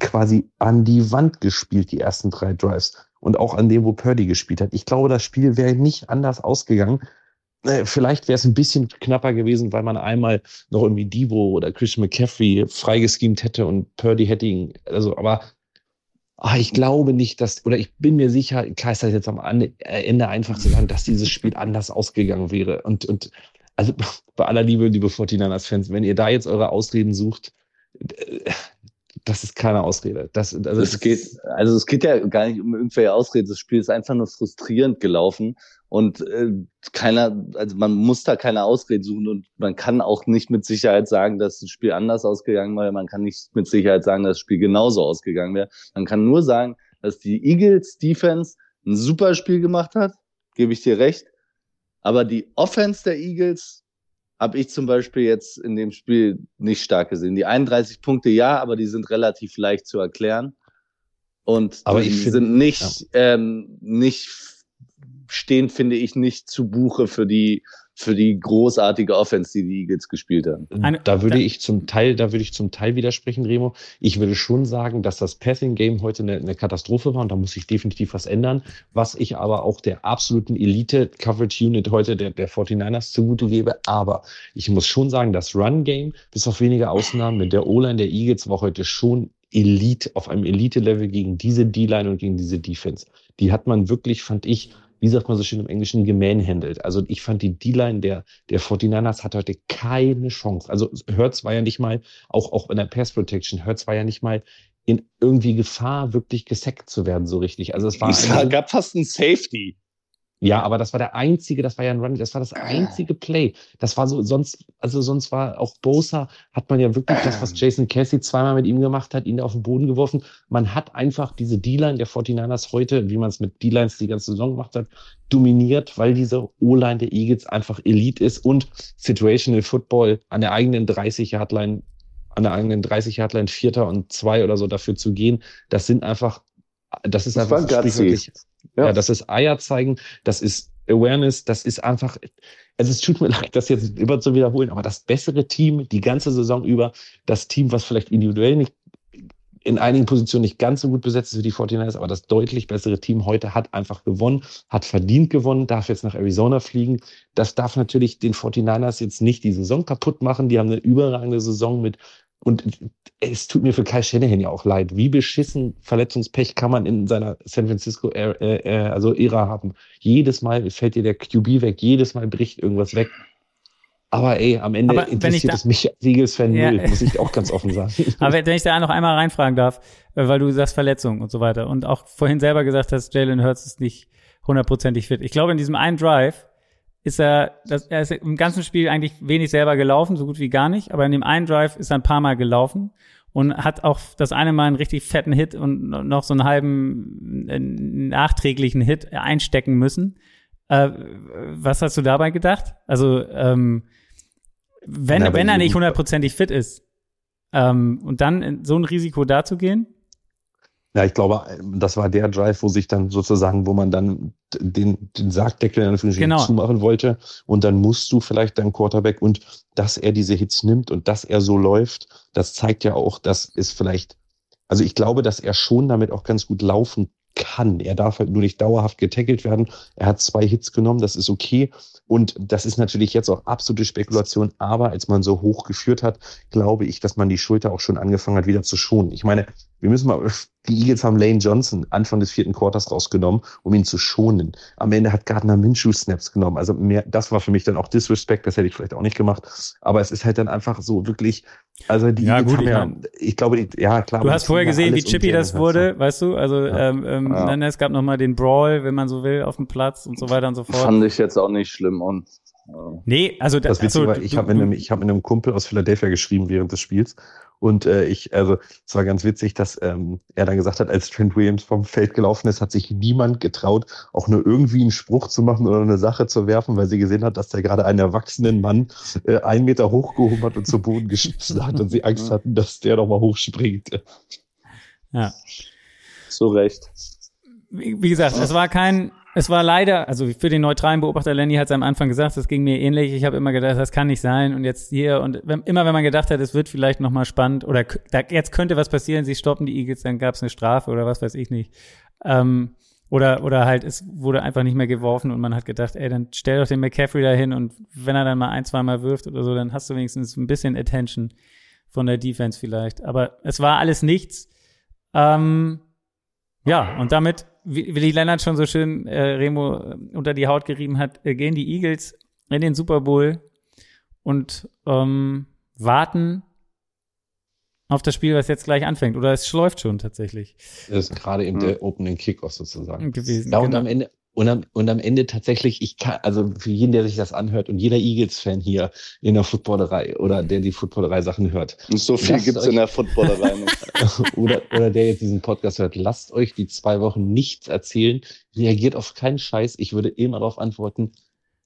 quasi an die Wand gespielt, die ersten drei Drives. Und auch an dem, wo Purdy gespielt hat. Ich glaube, das Spiel wäre nicht anders ausgegangen. Äh, vielleicht wäre es ein bisschen knapper gewesen, weil man einmal noch irgendwie Debo oder Christian McCaffrey freigeschemt hätte und Purdy hätte ihn, also, aber ach, ich glaube nicht, dass, oder ich bin mir sicher, klar ist das jetzt am Ende einfach zu sagen, dass dieses Spiel anders ausgegangen wäre. Und, und also bei aller Liebe, liebe 49ers-Fans, wenn ihr da jetzt eure Ausreden sucht, das ist keine Ausrede. Das, also es geht, also es geht ja gar nicht um irgendwelche Ausrede. Das Spiel ist einfach nur frustrierend gelaufen und äh, keiner, also man muss da keine Ausrede suchen und man kann auch nicht mit Sicherheit sagen, dass das Spiel anders ausgegangen wäre. Man kann nicht mit Sicherheit sagen, dass das Spiel genauso ausgegangen wäre. Man kann nur sagen, dass die Eagles Defense ein super Spiel gemacht hat, gebe ich dir recht. Aber die Offense der Eagles habe ich zum Beispiel jetzt in dem Spiel nicht stark gesehen. Die 31 Punkte ja, aber die sind relativ leicht zu erklären. Und aber die find, sind nicht, ja. ähm, nicht stehen, finde ich, nicht zu Buche für die für die großartige Offense, die die Eagles gespielt haben. Eine, da würde ich zum Teil, da würde ich zum Teil widersprechen, Remo. Ich würde schon sagen, dass das Passing Game heute eine, eine Katastrophe war und da muss sich definitiv was ändern. Was ich aber auch der absoluten Elite Coverage Unit heute der, der 49ers zugute gebe. Aber ich muss schon sagen, das Run Game, bis auf wenige Ausnahmen mit der O-Line der Eagles war heute schon Elite, auf einem Elite-Level gegen diese D-Line und gegen diese Defense. Die hat man wirklich, fand ich, wie sagt man so schön im Englischen, gemanhandelt. Also ich fand die D-Line der, der 49ers hat heute keine Chance. Also Hertz war ja nicht mal, auch, auch in der Pass Protection, Hertz war ja nicht mal in irgendwie Gefahr, wirklich gesackt zu werden, so richtig. Also es war. Es gab fast ein Safety. Ja, aber das war der einzige, das war ja ein Run, das war das einzige Play. Das war so, sonst, also sonst war auch Bosa, hat man ja wirklich das, was Jason Casey zweimal mit ihm gemacht hat, ihn auf den Boden geworfen. Man hat einfach diese D-Line der 49ers heute, wie man es mit D-Lines die ganze Saison gemacht hat, dominiert, weil diese O-Line der Eagles einfach Elite ist und Situational Football an der eigenen 30-Yard-Line, an der eigenen 30-Yard-Line Vierter und zwei oder so dafür zu gehen, das sind einfach, das ist das einfach wirklich, ja. ja, das ist Eier zeigen, das ist Awareness, das ist einfach, also es tut mir leid, das jetzt immer zu wiederholen, aber das bessere Team die ganze Saison über, das Team, was vielleicht individuell nicht in einigen Positionen nicht ganz so gut besetzt ist wie die 49ers, aber das deutlich bessere Team heute hat einfach gewonnen, hat verdient gewonnen, darf jetzt nach Arizona fliegen. Das darf natürlich den 49ers jetzt nicht die Saison kaputt machen. Die haben eine überragende Saison mit und es tut mir für Kai Shanahan ja auch leid. Wie beschissen Verletzungspech kann man in seiner San Francisco äh, äh, also Ära haben? Jedes Mal fällt dir der QB weg, jedes Mal bricht irgendwas weg. Aber ey, am Ende Aber interessiert es mich als Eagles-Fan ja. null, muss ich auch ganz offen sagen. Aber wenn ich da noch einmal reinfragen darf, äh, weil du sagst Verletzung und so weiter und auch vorhin selber gesagt hast, Jalen Hurts ist nicht hundertprozentig fit. Ich glaube, in diesem einen Drive ist er, das, er ist im ganzen Spiel eigentlich wenig selber gelaufen, so gut wie gar nicht, aber in dem einen Drive ist er ein paar Mal gelaufen und hat auch das eine Mal einen richtig fetten Hit und noch so einen halben äh, nachträglichen Hit einstecken müssen. Äh, was hast du dabei gedacht? Also, ähm, wenn, Na, wenn er nicht hundertprozentig fit ist ähm, und dann so ein Risiko dazugehen, ja, ich glaube, das war der Drive, wo sich dann sozusagen, wo man dann den, den Sargdeckel in Anführungsstrichen genau. zumachen wollte. Und dann musst du vielleicht dein Quarterback und dass er diese Hits nimmt und dass er so läuft, das zeigt ja auch, dass es vielleicht, also ich glaube, dass er schon damit auch ganz gut laufen kann. Er darf halt nur nicht dauerhaft getackelt werden. Er hat zwei Hits genommen, das ist okay. Und das ist natürlich jetzt auch absolute Spekulation. Aber als man so hoch geführt hat, glaube ich, dass man die Schulter auch schon angefangen hat, wieder zu schonen. Ich meine, wir müssen mal, die Eagles haben Lane Johnson Anfang des vierten Quarters rausgenommen, um ihn zu schonen. Am Ende hat Gardner Minshew Snaps genommen. Also mehr, das war für mich dann auch Disrespect, das hätte ich vielleicht auch nicht gemacht. Aber es ist halt dann einfach so wirklich, also die ja, gut, haben ich, ja, ich glaube, die, ja klar. Du hast vorher gesehen, wie chippy das wurde, sein. weißt du? Also ja. ähm, ähm, ja. es gab noch mal den Brawl, wenn man so will, auf dem Platz und so weiter und so fort. Fand ich jetzt auch nicht schlimm und Nee, also das, das also, ich habe mit, einem, ich hab mit einem Kumpel aus Philadelphia geschrieben während des Spiels und äh, ich, also es war ganz witzig, dass ähm, er dann gesagt hat, als Trent Williams vom Feld gelaufen ist, hat sich niemand getraut, auch nur irgendwie einen Spruch zu machen oder eine Sache zu werfen, weil sie gesehen hat, dass der gerade einen erwachsenen Mann äh, einen Meter hochgehoben hat und zu Boden geschubst hat und sie Angst hatten, dass der noch mal hochspringt. Ja. So recht. Wie, wie gesagt, es war kein es war leider, also für den neutralen Beobachter, Lenny hat es am Anfang gesagt, das ging mir ähnlich. Ich habe immer gedacht, das kann nicht sein. Und jetzt hier und wenn, immer wenn man gedacht hat, es wird vielleicht noch mal spannend oder da, jetzt könnte was passieren, sie stoppen die Eagles, dann gab es eine Strafe oder was weiß ich nicht. Ähm, oder, oder halt, es wurde einfach nicht mehr geworfen und man hat gedacht, ey, dann stell doch den McCaffrey da hin und wenn er dann mal ein, zwei Mal wirft oder so, dann hast du wenigstens ein bisschen Attention von der Defense vielleicht. Aber es war alles nichts. Ähm, ja, und damit wie Willi Lennart schon so schön äh, Remo äh, unter die Haut gerieben hat, äh, gehen die Eagles in den Super Bowl und ähm, warten auf das Spiel, was jetzt gleich anfängt. Oder es läuft schon tatsächlich. Das ist gerade eben der Opening Kickoff sozusagen. Gewesen. Ja, und genau. am Ende, und am, und am Ende tatsächlich, ich kann, also für jeden, der sich das anhört und jeder Eagles-Fan hier in der Footballerei oder der die Footballerei-Sachen hört, Und so viel gibt's euch- in der Footballerei nicht. oder, oder der jetzt diesen Podcast hört, lasst euch die zwei Wochen nichts erzählen, reagiert auf keinen Scheiß. Ich würde immer darauf antworten,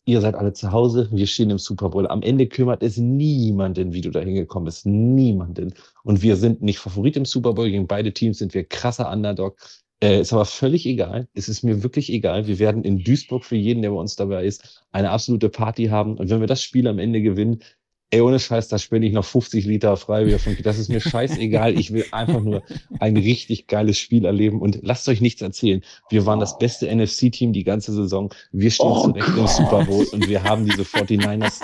ihr seid alle zu Hause, wir stehen im Super Bowl. Am Ende kümmert es niemanden, wie du da hingekommen bist. Niemanden. Und wir sind nicht Favorit im Super Bowl. Gegen beide Teams sind wir krasser Underdog. Äh, ist aber völlig egal. Es ist mir wirklich egal. Wir werden in Duisburg für jeden, der bei uns dabei ist, eine absolute Party haben. Und wenn wir das Spiel am Ende gewinnen, ey, ohne Scheiß, da spende ich noch 50 Liter Freibier von, das ist mir scheißegal. Ich will einfach nur ein richtig geiles Spiel erleben und lasst euch nichts erzählen. Wir waren das beste NFC-Team die ganze Saison. Wir stehen Oh zurecht im Gott. Super Bowl und wir haben diese 49ers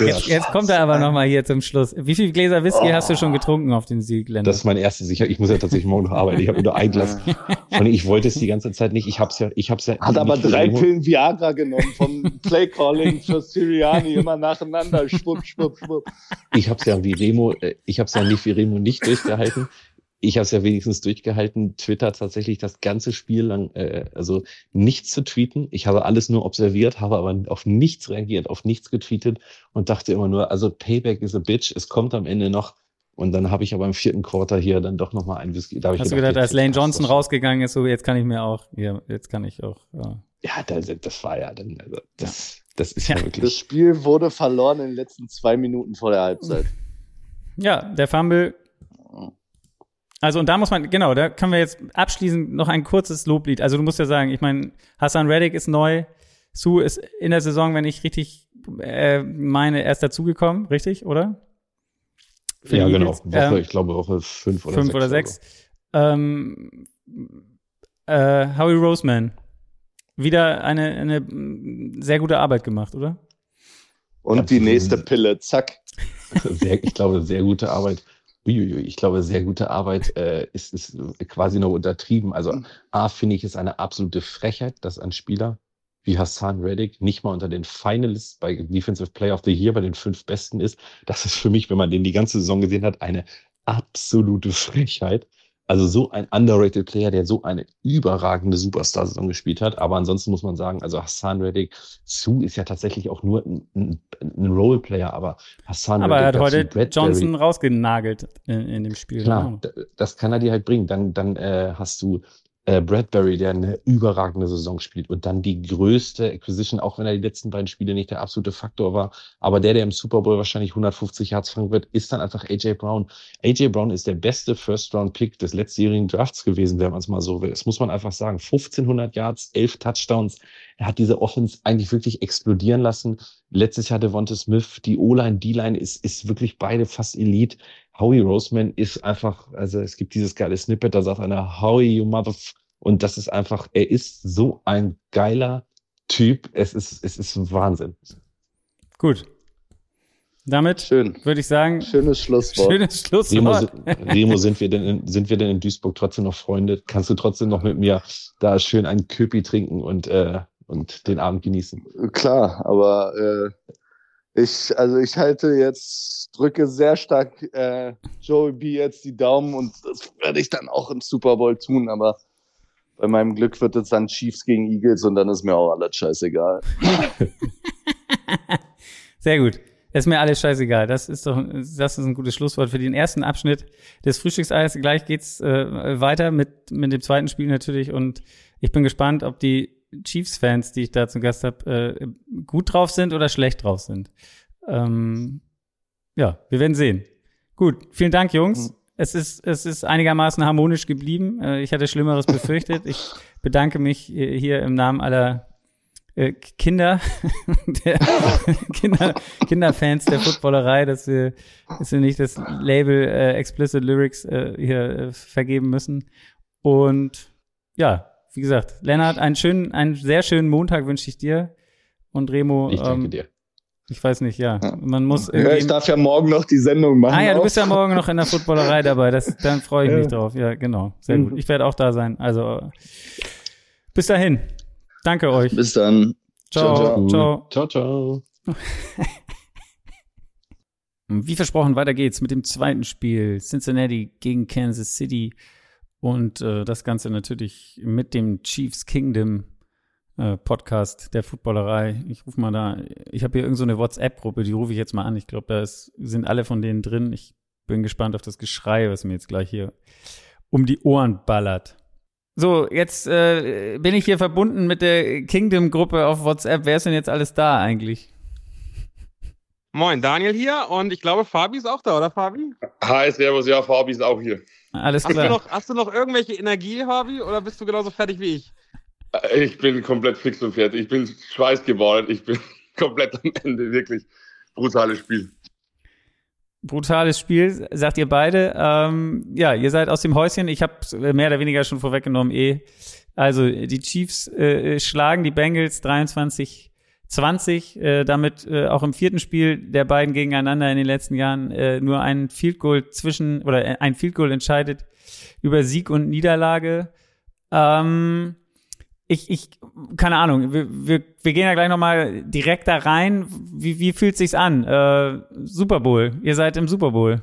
Jetzt, jetzt kommt er aber nochmal hier zum Schluss. Wie viele Gläser Whisky hast du schon getrunken auf den Sieg, Lennart? Das ist mein erstes. Ich, ich muss ja tatsächlich morgen noch arbeiten. Ich habe nur ein Glas. Allem, Ich wollte es die ganze Zeit nicht. Ich hab's ja, ich hab's ja. Hat aber drei Pillen Viagra genommen vom Playcalling für Siriani immer nacheinander. Schwupp, schwupp, schwupp. Ich hab's ja wie Remo, äh, ich hab's ja nicht wie Remo nicht durchgehalten. Ich habe es ja wenigstens durchgehalten, Twitter tatsächlich das ganze Spiel lang, äh, also nichts zu tweeten. Ich habe alles nur observiert, habe aber auf nichts reagiert, auf nichts getweetet und dachte immer nur, also Payback is a bitch, es kommt am Ende noch. Und dann habe ich aber im vierten Quarter hier dann doch nochmal ein Whisky. Da hab ich Hast du gedacht, als Lane Johnson rausgegangen ist, so jetzt kann ich mir auch, ja, jetzt kann ich auch. Ja. Ja, das, das war ja dann, also das, das ist ja, Ja. Das wirklich. Spiel wurde verloren in den letzten zwei Minuten vor der Halbzeit. Ja, der Fumble. Also und da muss man, genau, da können wir jetzt abschließend noch ein kurzes Loblied. Also du musst ja sagen, ich meine, Hassan Reddick ist neu, Sue ist in der Saison, wenn ich richtig äh, meine, erst dazugekommen, richtig, oder? Für Ja, genau. Woche, Ähm, ich glaube Woche fünf oder fünf sechs. oder sechs. Ähm, äh, Howie Roseman. Wieder eine, eine mm, sehr gute Arbeit gemacht, oder? Und die nächste Pille, zack. Sehr, ich glaube, sehr gute Arbeit. Uiuiui, ich glaube, sehr gute Arbeit äh, ist, ist quasi noch untertrieben. Also A, finde ich, ist eine absolute Frechheit, dass ein Spieler wie Hassan Reddick nicht mal unter den Finalists bei Defensive Player of the Year bei den fünf Besten ist. Das ist für mich, wenn man den die ganze Saison gesehen hat, eine absolute Frechheit. Also so ein underrated Player, der so eine überragende Superstar-Saison gespielt hat. Aber ansonsten muss man sagen, also Hassan Reddick, Sue ist ja tatsächlich auch nur ein, ein, ein Roleplayer, aber Hassan Aber er hat heute Johnson rausgenagelt in, in dem Spiel. Klar, Genau. das kann er dir halt bringen. Dann, dann äh, hast du äh, Bradbury, der eine überragende Saison spielt und dann die größte Acquisition, auch wenn er die letzten beiden Spiele nicht der absolute Faktor war, aber der, der im Super Bowl wahrscheinlich 150 Yards fangen wird, ist dann einfach AJ Brown. AJ Brown ist der beste First-Round-Pick des letztjährigen Drafts gewesen, wenn man es mal so will. Das muss man einfach sagen. 1500 Yards, 11 Touchdowns. Er hat diese Offense eigentlich wirklich explodieren lassen. Letztes Jahr Devonta Smith, die O-Line, D-Line ist, ist wirklich beide fast Elite. Howie Roseman ist einfach, also es gibt dieses geile Snippet, da sagt einer, Howie, you mother, und das ist einfach, er ist so ein geiler Typ. Es ist, es ist Wahnsinn. Gut. Damit Schön. würde ich sagen, Schönes Schlusswort. schönes Remo, Schlusswort. si- Remo, sind wir denn, in, sind wir denn in Duisburg trotzdem noch Freunde? Kannst du trotzdem noch mit mir da schön einen Köpi trinken und, äh, und den Abend genießen? Klar, aber äh, ich, also ich halte jetzt, drücke sehr stark äh, Joey B jetzt die Daumen und das werde ich dann auch im Super Bowl tun, aber bei meinem Glück wird es dann Chiefs gegen Eagles und dann ist mir auch alles scheißegal. Sehr gut. Ist mir alles scheißegal. Das ist doch, das ist ein gutes Schlusswort für den ersten Abschnitt des Frühstückseiers. Gleich geht's äh, weiter mit, mit dem zweiten Spiel natürlich und ich bin gespannt, ob die Chiefs-Fans, die ich da zu Gast habe, äh, gut drauf sind oder schlecht drauf sind. Ähm, ja, wir werden sehen. Gut, vielen Dank, Jungs. Es ist, es ist einigermaßen harmonisch geblieben. Äh, ich hatte Schlimmeres befürchtet. Ich bedanke mich hier im Namen aller äh, Kinder, der Kinder, Kinderfans der Footballerei, dass wir, dass wir nicht das Label äh, Explicit Lyrics äh, hier äh, vergeben müssen. Und ja, wie gesagt, Lennart, einen schönen, einen sehr schönen Montag wünsche ich dir. Und Remo, Ich danke ähm, dir. ich weiß nicht, ja, man muss Ja, ich darf ja morgen noch die Sendung machen. Ah ja, du bist ja morgen noch in der Footballerei dabei. Das, dann freue ich mich Ja. drauf. Ja, genau. Sehr gut. Ich werde auch da sein. Also bis dahin. Danke euch. Bis dann. Ciao. ciao. Ciao. Ciao, ciao. Wie versprochen, weiter geht's mit dem zweiten Spiel. Cincinnati gegen Kansas City. Und äh, das Ganze natürlich mit dem Chiefs Kingdom äh, Podcast der Footballerei. Ich rufe mal da, ich habe hier irgendeine so WhatsApp-Gruppe, die rufe ich jetzt mal an. Ich glaube, da ist, sind alle von denen drin. Ich bin gespannt auf das Geschrei, was mir jetzt gleich hier um die Ohren ballert. So, jetzt äh, bin ich hier verbunden mit der Kingdom-Gruppe auf WhatsApp. Wer ist denn jetzt alles da eigentlich? Moin, Daniel hier und ich glaube, Fabi ist auch da, oder Fabi? Hi, Servus, ja, Fabi ist auch hier. Alles Hast klar. du, noch, hast du noch irgendwelche Energie, Fabi, oder bist du genauso fertig wie ich? Äh, Ich bin komplett fix und fertig. Ich bin schweißgebadet. Ich bin komplett am Ende. Wirklich brutales Spiel. Brutales Spiel, sagt ihr beide. Ähm, ja, ihr seid aus dem Häuschen. Ich habe mehr oder weniger schon vorweggenommen eh. Also die Chiefs äh, schlagen die Bengals 23 20, äh, damit äh, auch im vierten Spiel der beiden gegeneinander in den letzten Jahren äh, nur ein Field Goal zwischen oder äh, ein Field Goal entscheidet über Sieg und Niederlage. Ähm, ich, ich, keine Ahnung, wir, wir, wir gehen ja gleich nochmal direkt da rein. Wie, wie fühlt sich's an? Äh, Super Bowl, ihr seid im Super Bowl.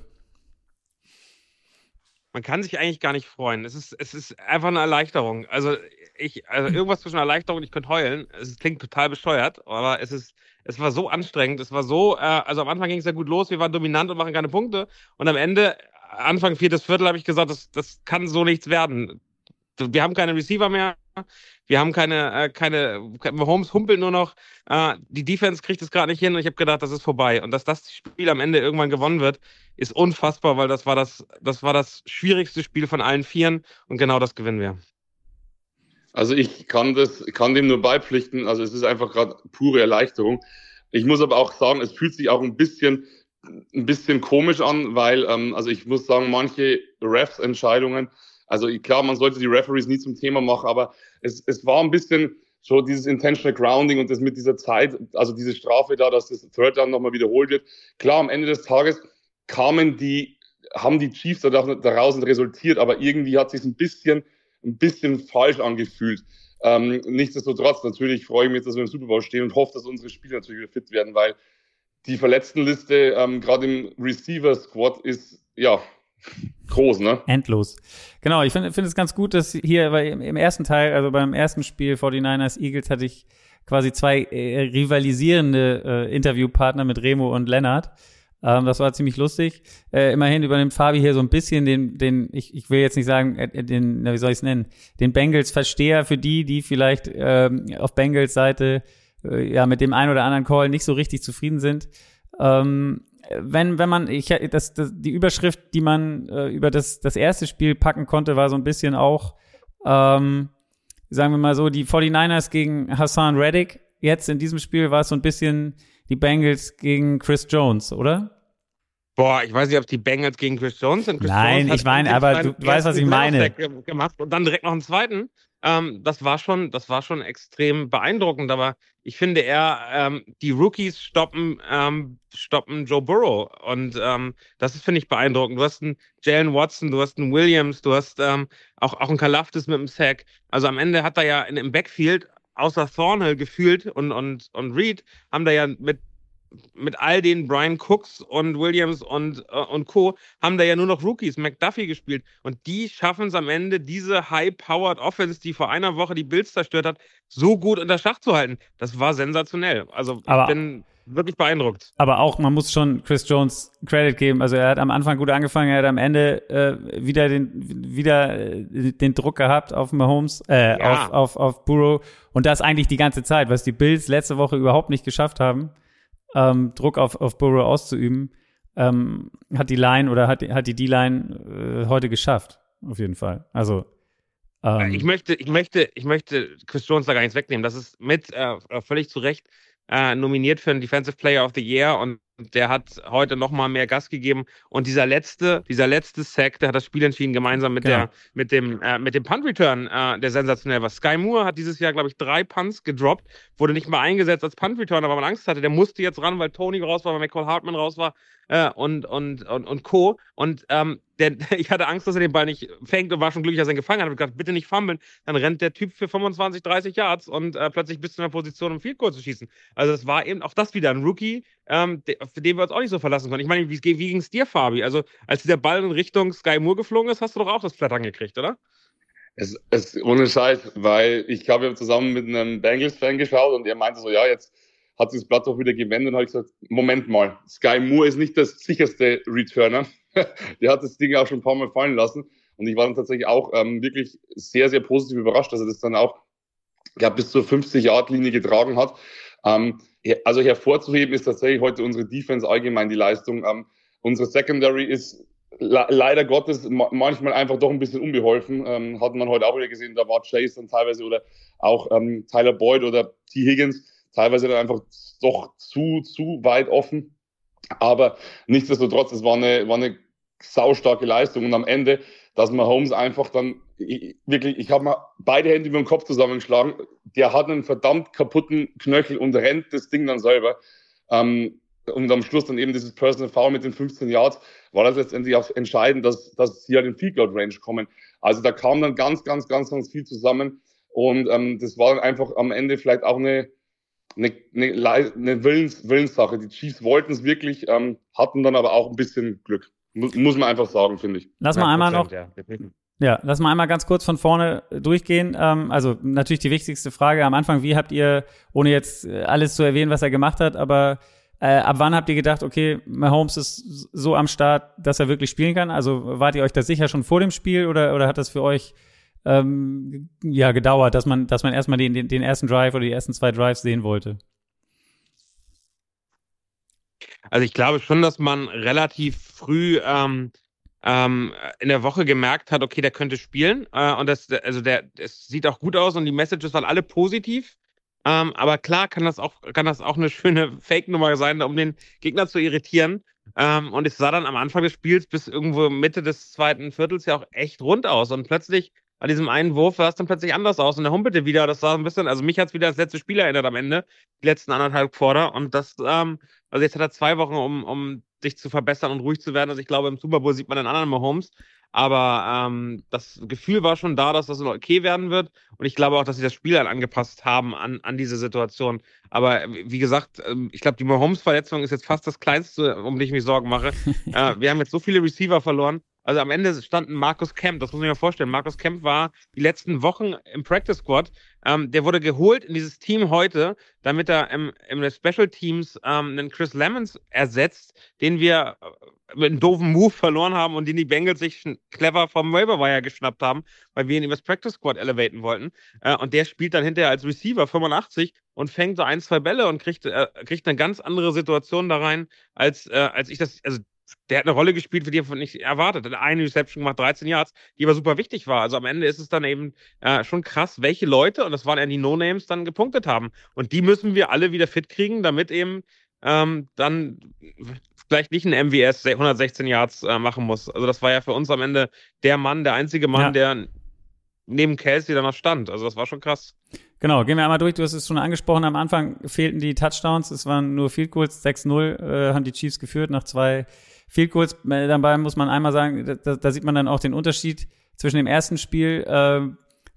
Man kann sich eigentlich gar nicht freuen. Es ist, es ist einfach eine Erleichterung. Also ich, also irgendwas zwischen Erleichterung und ich könnte heulen. Es klingt total bescheuert, aber es ist, es war so anstrengend. Es war so, äh, also am Anfang ging es ja gut los, wir waren dominant und machen keine Punkte. Und am Ende, Anfang viertes Viertel, habe ich gesagt, das, das kann so nichts werden. Wir haben keine Receiver mehr. Wir haben keine, äh, keine, Holmes humpelt nur noch. Äh, die Defense kriegt es gerade nicht hin und ich habe gedacht, das ist vorbei. Und dass das Spiel am Ende irgendwann gewonnen wird, ist unfassbar, weil das war das, das war das schwierigste Spiel von allen Vieren und genau das gewinnen wir. Also ich kann das, kann dem nur beipflichten. Also es ist einfach gerade pure Erleichterung. Ich muss aber auch sagen, es fühlt sich auch ein bisschen, ein bisschen komisch an, weil, ähm, also ich muss sagen, manche Refs-Entscheidungen, also klar, man sollte die Referees nie zum Thema machen, aber es, es war ein bisschen so dieses Intentional Grounding und das mit dieser Zeit, also diese Strafe da, dass das Third Down nochmal wiederholt wird. Klar, am Ende des Tages kamen die, haben die Chiefs daraus resultiert, aber irgendwie hat sich ein bisschen, ein bisschen falsch angefühlt. Ähm, nichtsdestotrotz, natürlich freue ich mich dass wir im Super Bowl stehen und hoffe, dass unsere Spieler natürlich wieder fit werden, weil die Verletztenliste ähm, gerade im Receiver-Squad ist, ja, groß, ne? Endlos. Genau, ich finde find es ganz gut, dass hier, weil im, ersten Teil, also beim ersten Spiel 49ers Eagles hatte ich quasi zwei äh, rivalisierende äh, Interviewpartner mit Remo und Lennart. Ähm, das war ziemlich lustig. Äh, immerhin übernimmt Fabi hier so ein bisschen den, den ich, ich will jetzt nicht sagen, äh, den, na, wie soll ich es nennen, den Bengals-Versteher für die, die vielleicht ähm, auf Bengals Seite äh, ja mit dem einen oder anderen Call nicht so richtig zufrieden sind. Ähm, wenn, wenn man, ich, das, das, die Überschrift, die man äh, über das, das erste Spiel packen konnte, war so ein bisschen auch, ähm, sagen wir mal so, die 49ers gegen Hassan Reddick. Jetzt in diesem Spiel war es so ein bisschen die Bengals gegen Chris Jones, oder? Boah, ich weiß nicht, ob die Bengals gegen Chris Jones sind. Chris Nein, Jones ich meine, aber du weißt, was ich meine. Gemacht und dann direkt noch einen zweiten. Ähm, das war schon, das war schon extrem beeindruckend. Aber ich finde eher, ähm, die Rookies stoppen, ähm, stoppen Joe Burrow und ähm, das ist finde ich beeindruckend. Du hast einen Jalen Watson, du hast einen Williams, du hast ähm, auch auch einen Kalaftis mit dem Sack. Also am Ende hat er ja in, im Backfield außer Thornhill gefühlt und und und Reed haben da ja mit mit all den Brian Cooks und Williams und, äh, und Co. haben da ja nur noch Rookies, McDuffie gespielt. Und die schaffen es am Ende, diese high-powered Offense, die vor einer Woche die Bills zerstört hat, so gut unter Schach zu halten. Das war sensationell. Also Aber ich bin wirklich beeindruckt. Aber auch, man muss schon Chris Jones Credit geben. Also er hat am Anfang gut angefangen, er hat am Ende äh, wieder den wieder äh, den Druck gehabt auf Mahomes, äh, Ja. auf, auf, auf Burrow. Und das eigentlich die ganze Zeit, was die Bills letzte Woche überhaupt nicht geschafft haben, ähm, Druck auf, auf Burrow auszuüben, ähm, hat die Line oder hat, hat die D-Line äh, heute geschafft. Auf jeden Fall. Also ähm, Ich möchte, ich möchte, ich möchte Chris Jones da gar nichts wegnehmen. Das ist mit äh, völlig zu Recht äh, nominiert für den Defensive Player of the Year und der hat heute noch mal mehr Gas gegeben und dieser letzte, dieser letzte Sack, der hat das Spiel entschieden gemeinsam mit Genau. der, mit dem, äh, mit dem Punt Return, äh, der sensationell war. Sky Moore hat dieses Jahr, glaube ich, drei Punts gedroppt, wurde nicht mal eingesetzt als Punt Returner, weil man Angst hatte. Der musste jetzt ran, weil Tony raus war, weil McCall Hartman raus war äh, und, und, und, und Co. Und ähm, der, ich hatte Angst, dass er den Ball nicht fängt und war schon glücklich, dass er ihn gefangen hat. Ich habe gedacht, bitte nicht fummeln. Dann rennt der Typ für 25, 30 Yards und äh, plötzlich bist du in der Position, um Field Goal zu schießen. Also es war eben auch das wieder ein Rookie, ähm, für den wir uns auch nicht so verlassen können. Ich meine, wie, wie ging es dir, Fabi? Also, als dieser Ball in Richtung Sky Moore geflogen ist, hast du doch auch das Flattern gekriegt, oder? Es, es, ohne Scheiß, weil ich habe ja zusammen mit einem Bengals-Fan geschaut und er meinte so, ja, jetzt hat sich das Blatt doch wieder gewendet und habe gesagt, Moment mal, Sky Moore ist nicht das sicherste Returner. Der hat das Ding auch schon ein paar Mal fallen lassen. Und ich war dann tatsächlich auch ähm, wirklich sehr, sehr positiv überrascht, dass er das dann auch ja, bis zur 50-Yard-Linie getragen hat. Ähm, also hervorzuheben ist tatsächlich heute unsere Defense allgemein die Leistung. Ähm, unsere Secondary ist leider Gottes manchmal einfach doch ein bisschen unbeholfen. Ähm, hat man heute auch wieder gesehen, da war Chase dann teilweise oder auch ähm, Tyler Boyd oder T. Higgins teilweise dann einfach doch zu, zu weit offen. Aber nichtsdestotrotz, es war eine, war eine saustarke Leistung und am Ende, dass Mahomes einfach dann ich, wirklich, ich habe mal beide Hände über den Kopf zusammengeschlagen. Der hat einen verdammt kaputten Knöchel und rennt das Ding dann selber. Ähm, und am Schluss dann eben dieses Personal Foul mit den 15 Yards, war das letztendlich auch entscheidend, dass, dass sie halt in Field Goal Range kommen. Also da kam dann ganz, ganz, ganz, ganz viel zusammen. Und ähm, das war dann einfach am Ende vielleicht auch eine, eine, eine, eine Willens, Willenssache. Die Chiefs wollten es wirklich, ähm, hatten dann aber auch ein bisschen Glück. Muss, muss man einfach sagen, finde ich. Lass mal einmal noch. Ja. ja, lass mal einmal ganz kurz von vorne durchgehen. Ähm, also natürlich die wichtigste Frage am Anfang, wie habt ihr, ohne jetzt alles zu erwähnen, was er gemacht hat, aber äh, ab wann habt ihr gedacht, okay, Mahomes ist so am Start, dass er wirklich spielen kann? Also wart ihr euch da sicher schon vor dem Spiel oder, oder hat das für euch ähm, ja gedauert, dass man, dass man erstmal den, den, den ersten Drive oder die ersten zwei Drives sehen wollte? Also ich glaube schon, dass man relativ früh ähm, ähm, in der Woche gemerkt hat, okay, der könnte spielen. Äh, und das, also der, es sieht auch gut aus und die Messages waren alle positiv. Ähm, aber klar kann das auch, kann das auch eine schöne Fake-Nummer sein, um den Gegner zu irritieren. Ähm, und es sah dann am Anfang des Spiels bis irgendwo Mitte des zweiten Viertels ja auch echt rund aus. Und plötzlich an diesem einen Wurf sah es dann plötzlich anders aus und er humpelte wieder. Das sah ein bisschen, also mich hat es wieder das letzte Spiel erinnert am Ende, die letzten anderthalb Quarter. Und das, ähm, also jetzt hat er zwei Wochen, um, um sich zu verbessern und ruhig zu werden. Also ich glaube, im Super Bowl sieht man einen anderen Mahomes. Aber ähm, das Gefühl war schon da, dass das okay werden wird. Und ich glaube auch, dass sie das Spiel dann angepasst haben an, an diese Situation. Aber wie gesagt, ähm, ich glaube, die Mahomes-Verletzung ist jetzt fast das Kleinste, um die ich mich Sorgen mache. äh, wir haben jetzt so viele Receiver verloren. Also am Ende standen Markus Kemp, das muss man mal vorstellen. Markus Kemp war die letzten Wochen im Practice Squad. Ähm, der wurde geholt in dieses Team heute, damit er im, im Special Teams ähm, einen Chris Lemons ersetzt, den wir äh, mit einem doofen Move verloren haben und den die Bengals sich clever vom Waiver Wire geschnappt haben, weil wir ihn das Practice Squad elevaten wollten. Äh, und der spielt dann hinterher als Receiver 85 und fängt so ein, zwei Bälle und kriegt, äh, kriegt eine ganz andere Situation da rein, als, äh, als ich das, also der hat eine Rolle gespielt, für die er nicht erwartet. Eine Reception gemacht, 13 Yards, die aber super wichtig war. Also am Ende ist es dann eben äh, schon krass, welche Leute, und das waren ja die No-Names, dann gepunktet haben. Und die müssen wir alle wieder fit kriegen, damit eben ähm, dann vielleicht nicht ein MWS 116 Yards äh, machen muss. Also das war ja für uns am Ende der Mann, der einzige Mann, ja. der neben Kelsey danach stand. Also das war schon krass. Genau, gehen wir einmal durch. Du hast es schon angesprochen, am Anfang fehlten die Touchdowns. Es waren nur Field Goals, 6-0 äh, haben die Chiefs geführt nach zwei Field Goals. Äh, dabei muss man einmal sagen, da, da sieht man dann auch den Unterschied zwischen dem ersten Spiel, äh,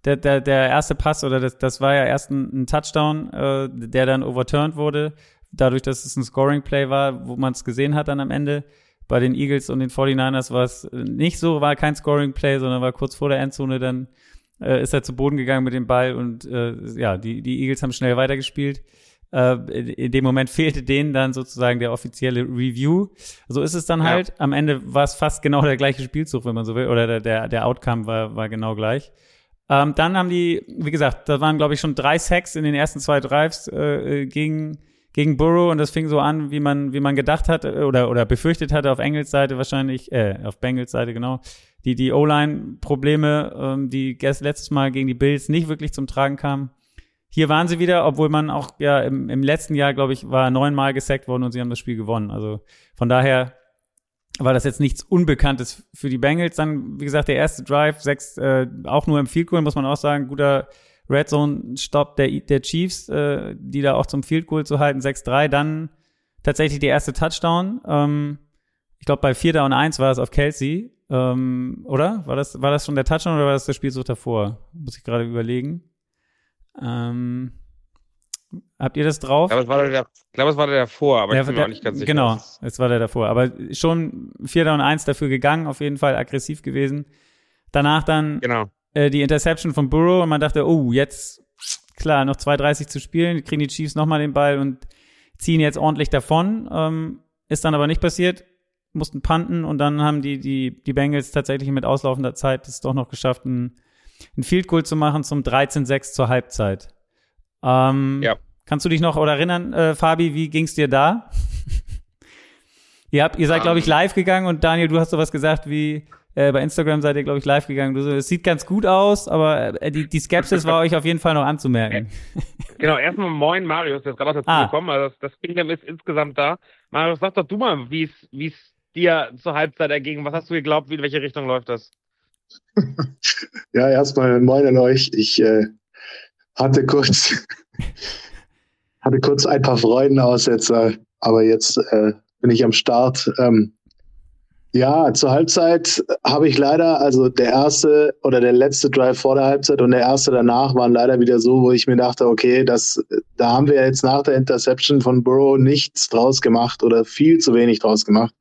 der, der, der erste Pass oder das, das war ja erst ein, ein Touchdown, äh, der dann overturned wurde, dadurch, dass es ein Scoring Play war, wo man es gesehen hat dann am Ende. Bei den Eagles und den 49ers war es nicht so, war kein Scoring Play, sondern war kurz vor der Endzone dann äh, ist er zu Boden gegangen mit dem Ball und äh, ja, die, die Eagles haben schnell weitergespielt. Äh, in dem Moment fehlte denen dann sozusagen der offizielle Review. So ist es dann ja. halt. Am Ende war es fast genau der gleiche Spielzug, wenn man so will, oder der, der, der Outcome war, war genau gleich. Ähm, dann haben die, wie gesagt, da waren, glaube ich, schon drei Sacks in den ersten zwei Drives äh, gegen, gegen Burrow und das fing so an, wie man, wie man gedacht hat oder, oder befürchtet hatte auf Engels Seite wahrscheinlich, äh, auf Bengals Seite, genau. Die, die O-Line-Probleme, ähm, die letztes Mal gegen die Bills nicht wirklich zum Tragen kamen. Hier waren sie wieder, obwohl man auch ja im, im letzten Jahr, glaube ich, war neunmal gesackt worden und sie haben das Spiel gewonnen. Also von daher war das jetzt nichts Unbekanntes für die Bengals. Dann, wie gesagt, der erste Drive, sechs, äh, auch nur im Field Goal, muss man auch sagen, guter Red Zone Stop der, der Chiefs, äh, die da auch zum Field Goal zu halten, 6-3. Dann tatsächlich der erste Touchdown. Ähm, ich glaube, bei 4 Down 1 war es auf Kelsey. Ähm, oder? War das, war das schon der Touchdown oder war das der Spielzug davor? Muss ich gerade überlegen. Ähm, Habt ihr das drauf? Ich glaube, es war der davor, aber der, ich bin mir auch nicht ganz sicher. Genau, es war der davor. Aber schon 4 und 1 dafür gegangen, auf jeden Fall aggressiv gewesen. Danach dann genau. äh, die Interception von Burrow und man dachte, oh, jetzt, klar, noch 2,30 zu spielen, kriegen die Chiefs nochmal den Ball und ziehen jetzt ordentlich davon. Ähm, ist dann aber nicht passiert, mussten panten und dann haben die, die, die Bengals tatsächlich mit auslaufender Zeit es doch noch geschafft, ein, ein Field Goal zu machen zum 13-6 zur Halbzeit. Ähm, ja. Kannst du dich noch oder erinnern, äh, Fabi, wie ging's dir da? ihr habt, ihr seid, glaube ich, ähm. live gegangen und Daniel, du hast sowas gesagt wie, äh, bei Instagram seid ihr, glaube ich, live gegangen. Du so, es sieht ganz gut aus, aber äh, die, die Skepsis war euch auf jeden Fall noch anzumerken. Genau, erstmal moin Marius, der ist gerade dazu ah. gekommen. Also das, das Kingdom ist insgesamt da. Marius, sag doch du mal, wie es dir zur Halbzeit erging. Was hast du geglaubt, in welche Richtung läuft das? ja, erstmal moin an euch. Ich äh, hatte kurz hatte kurz ein paar Freudenaussetzer, aber jetzt äh, bin ich am Start. Ähm, ja, zur Halbzeit habe ich leider, also der erste oder der letzte Drive vor der Halbzeit und der erste danach waren leider wieder so, wo ich mir dachte, okay, das, da haben wir jetzt nach der Interception von Burrow nichts draus gemacht oder viel zu wenig draus gemacht.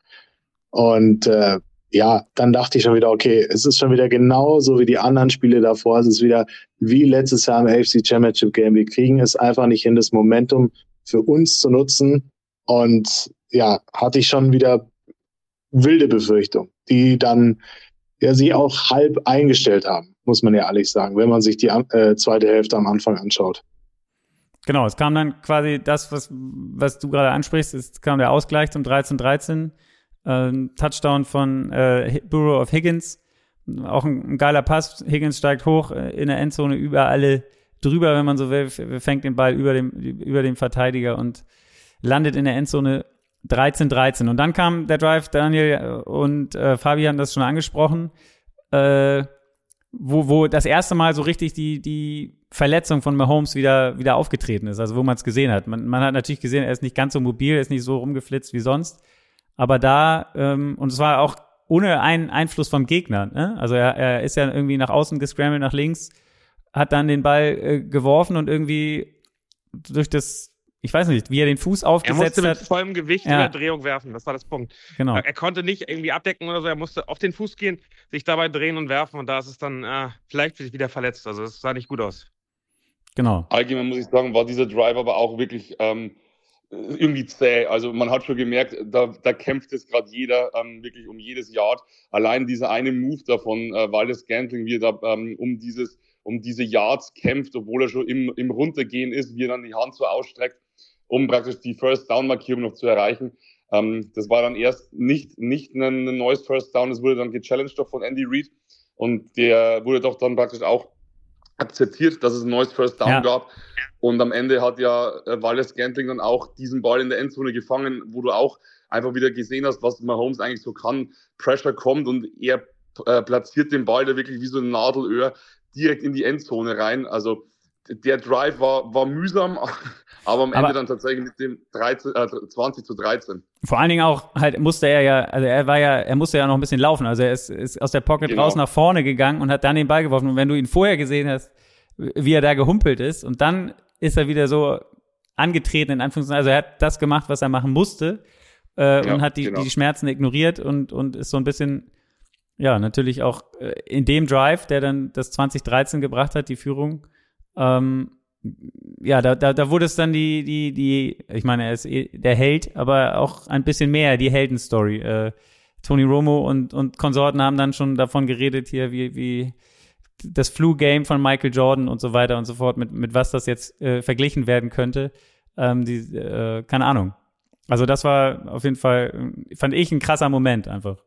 Und äh, ja, dann dachte ich schon wieder, okay, es ist schon wieder genauso wie die anderen Spiele davor. Es ist wieder wie letztes Jahr im AFC Championship Game. Wir kriegen es einfach nicht hin, das Momentum für uns zu nutzen. Und ja, hatte ich schon wieder wilde Befürchtung, die dann ja sie auch halb eingestellt haben, muss man ja ehrlich sagen, wenn man sich die äh, zweite Hälfte am Anfang anschaut. Genau, es kam dann quasi das, was, was du gerade ansprichst, es kam der Ausgleich zum 13-13, äh, Touchdown von äh, Bureau of Higgins, auch ein, ein, geiler Pass, Higgins steigt hoch äh, in der Endzone über alle drüber, wenn man so will, fängt den Ball über dem, über dem Verteidiger und landet in der Endzone 13, 13. Und dann kam der Drive, Daniel und äh, Fabi haben das schon angesprochen, äh, wo, wo das erste Mal so richtig die, die Verletzung von Mahomes wieder, wieder aufgetreten ist, also wo man es gesehen hat. Man, man hat natürlich gesehen, er ist nicht ganz so mobil, er ist nicht so rumgeflitzt wie sonst. Aber da, ähm, und es war auch ohne einen Einfluss vom Gegner. Ne? Also er, er ist ja irgendwie nach außen gescrambled, nach links, hat dann den Ball äh, geworfen und irgendwie durch das ich weiß nicht, wie er den Fuß aufgesetzt hat. Er musste mit vollem Gewicht ja. in der Drehung werfen, das war das Punkt. Genau. Er konnte nicht irgendwie abdecken oder so, er musste auf den Fuß gehen, sich dabei drehen und werfen und da ist es dann äh, vielleicht wieder verletzt. Also es sah nicht gut aus. Genau. Allgemein muss ich sagen, war dieser Drive aber auch wirklich ähm, irgendwie zäh. Also man hat schon gemerkt, da, da kämpft es gerade jeder ähm, wirklich um jedes Yard. Allein dieser eine Move davon, äh, weil das wie er da ähm, um dieses um diese Yards kämpft, obwohl er schon im, im Runtergehen ist, wie er dann die Hand so ausstreckt um praktisch die First Down Markierung noch zu erreichen. Ähm, das war dann erst nicht, nicht ein, ein neues First Down, das wurde dann gechallenged doch von Andy Reid und der wurde doch dann praktisch auch akzeptiert, dass es ein neues First Down ja. gab. Und am Ende hat ja äh, Wallace Gantling dann auch diesen Ball in der Endzone gefangen, wo du auch einfach wieder gesehen hast, was Mahomes eigentlich so kann. Pressure kommt und er äh, platziert den Ball da wirklich wie so ein Nadelöhr direkt in die Endzone rein. Also der Drive war, war mühsam, aber am Ende aber, dann tatsächlich mit dem 13, äh, 20 zu 13. Vor allen Dingen auch halt musste er ja, also er war ja, er musste ja noch ein bisschen laufen. Also er ist, ist aus der Pocket genau. raus nach vorne gegangen und hat dann den Ball geworfen. Und wenn du ihn vorher gesehen hast, wie er da gehumpelt ist, und dann ist er wieder so angetreten, in Anführungszeichen, also er hat das gemacht, was er machen musste, äh, ja, und hat die, genau. die Schmerzen ignoriert und, und ist so ein bisschen, ja, natürlich auch äh, in dem Drive, der dann das 2013 gebracht hat, die Führung, ähm, ja, da, da, da wurde es dann die, die, die, ich meine, er ist eh der Held, aber auch ein bisschen mehr die Heldenstory. Äh, Tony Romo und, und Konsorten haben dann schon davon geredet hier, wie, wie das Flu-Game von Michael Jordan und so weiter und so fort, mit, mit was das jetzt äh, verglichen werden könnte. Ähm, die, äh, keine Ahnung. Also das war auf jeden Fall, fand ich ein krasser Moment einfach.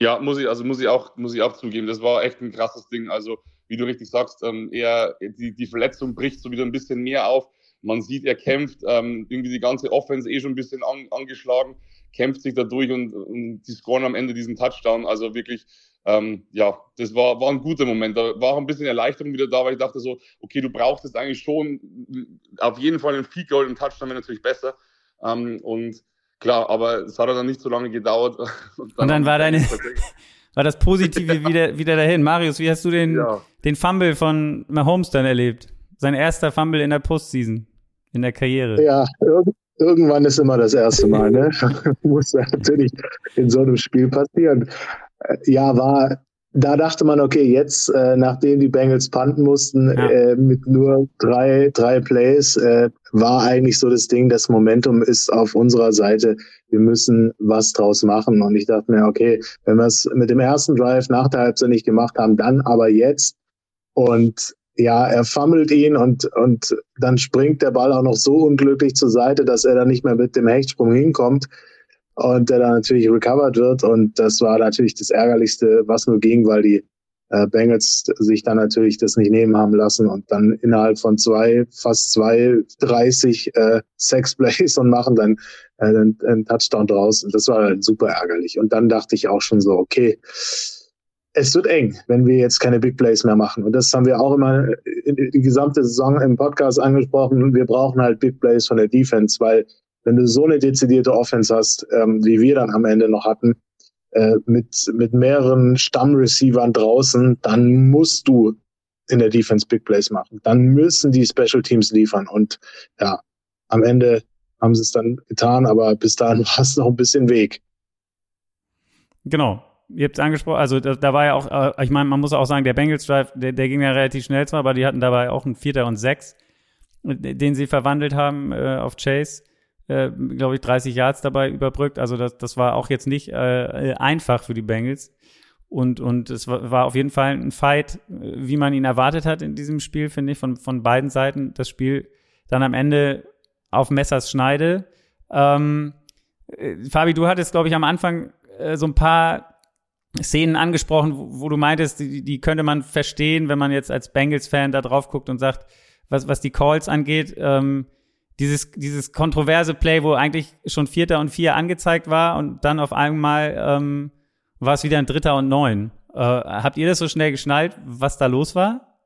Ja, muss ich, also muss ich auch, muss ich auch zugeben, das war echt ein krasses Ding. Also wie du richtig sagst, ähm, er, die, die Verletzung bricht so wieder ein bisschen mehr auf. Man sieht, er kämpft, ähm, irgendwie die ganze Offense eh schon ein bisschen an, angeschlagen, kämpft sich dadurch und, und die scoren am Ende diesen Touchdown. Also wirklich, ähm, ja, das war, war ein guter Moment. Da war auch ein bisschen Erleichterung wieder da, weil ich dachte so, okay, du brauchst jetzt eigentlich schon auf jeden Fall einen Field Goal, ein Touchdown wäre natürlich besser. Ähm, und klar, aber es hat dann nicht so lange gedauert. Und dann, und dann war deine, war das Positive wieder, wieder dahin. Marius, wie hast du den, ja. den Fumble von Mahomes dann erlebt? Sein erster Fumble in der Postseason, in der Karriere. Ja, irg irgendwann ist immer das erste Mal, ne? Muss natürlich in so einem Spiel passieren. Äh, ja, war da dachte man, okay, jetzt, äh, nachdem die Bengals panten mussten, ja. äh, mit nur drei, drei Plays, äh, war eigentlich so das Ding, das Momentum ist auf unserer Seite. Wir müssen was draus machen. Und ich dachte mir, okay, wenn wir es mit dem ersten Drive nach der Halbzeit nicht gemacht haben, dann aber jetzt. Und ja, er fummelt ihn und, und dann springt der Ball auch noch so unglücklich zur Seite, dass er dann nicht mehr mit dem Hechtsprung hinkommt und der dann natürlich recovered wird. Und das war natürlich das Ärgerlichste, was nur ging, weil die äh, Bengals sich dann natürlich das nicht nehmen haben lassen und dann innerhalb von zwei, fast zwei, 30 äh, Sex Plays und machen dann äh, einen, einen Touchdown draus. Und das war super ärgerlich. Und dann dachte ich auch schon so, okay, es wird eng, wenn wir jetzt keine Big Plays mehr machen. Und das haben wir auch immer die gesamte Saison im Podcast angesprochen. Wir brauchen halt Big Plays von der Defense, weil wenn du so eine dezidierte Offense hast, ähm, wie wir dann am Ende noch hatten, äh, mit, mit mehreren Stammreceivern draußen, dann musst du in der Defense Big Plays machen. Dann müssen die Special Teams liefern. Und ja, am Ende haben sie es dann getan, aber bis dahin war es noch ein bisschen Weg. Genau. Ihr habt es angesprochen, also da, da, war ja auch, äh, ich meine, man muss auch sagen, der Bengals Drive, der, der, ging ja relativ schnell zwar, aber die hatten dabei auch einen Vierter und Sechs, den sie verwandelt haben äh, auf Chase äh, glaube ich, 30 Yards dabei überbrückt. Also das, das war auch jetzt nicht äh, einfach für die Bengals. Und, und es war, war auf jeden Fall ein Fight, wie man ihn erwartet hat in diesem Spiel, finde ich, von, von beiden Seiten. Das Spiel dann am Ende auf Messers Schneide. Ähm, äh, Fabi, du hattest, glaube ich, am Anfang äh, so ein paar Szenen angesprochen, wo, wo du meintest, die, die, könnte man verstehen, wenn man jetzt als Bengals-Fan da drauf guckt und sagt, was, was die Calls angeht. Ähm, dieses, dieses kontroverse Play, wo eigentlich schon Vierter und Vier angezeigt war und dann auf einmal ähm, war es wieder ein Dritter und Neun. Äh, habt ihr das so schnell geschnallt, was da los war?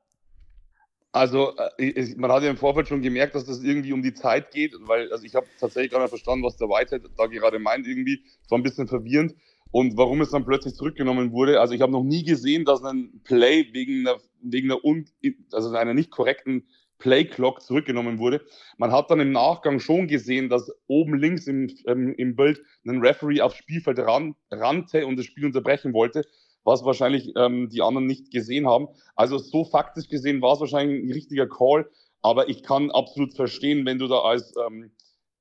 Also äh, man hat ja im Vorfeld schon gemerkt, dass das irgendwie um die Zeit geht, weil also ich habe tatsächlich gar nicht verstanden, was der Whitehead da gerade meint irgendwie. Es war ein bisschen verwirrend und warum es dann plötzlich zurückgenommen wurde. Also ich habe noch nie gesehen, dass ein Play wegen einer, wegen einer, un, also einer nicht korrekten Playclock zurückgenommen wurde. Man hat dann im Nachgang schon gesehen, dass oben links im, ähm, im Bild ein Referee aufs Spielfeld ran, rannte und das Spiel unterbrechen wollte, was wahrscheinlich ähm, die anderen nicht gesehen haben. Also so faktisch gesehen war es wahrscheinlich ein richtiger Call, aber ich kann absolut verstehen, wenn du da als ähm,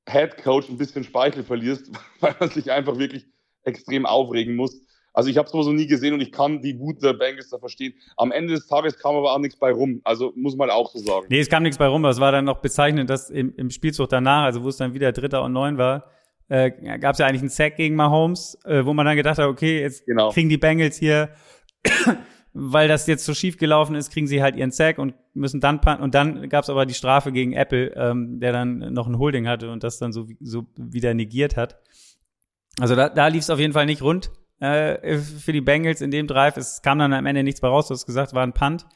Head Coach ein bisschen Speichel verlierst, weil man sich einfach wirklich extrem aufregen muss. Also ich habe sowas noch nie gesehen und ich kann die Wut der Bengals da verstehen. Am Ende des Tages kam aber auch nichts bei rum. Also muss man auch so sagen. Nee, es kam nichts bei rum. aber es war dann noch bezeichnend, dass im, im Spielzug danach, also wo es dann wieder Dritter und Neun war, äh, gab es ja eigentlich einen Sack gegen Mahomes, äh, wo man dann gedacht hat, okay, jetzt genau. kriegen die Bengals hier, weil das jetzt so schief gelaufen ist, kriegen sie halt ihren Sack und müssen dann panten. Und dann gab es aber die Strafe gegen Apple, ähm, der dann noch ein Holding hatte und das dann so, so wieder negiert hat. Also da, da lief es auf jeden Fall nicht rund äh, für die Bengals in dem Drive. Es kam dann am Ende nichts mehr raus, du hast gesagt, war ein Punt.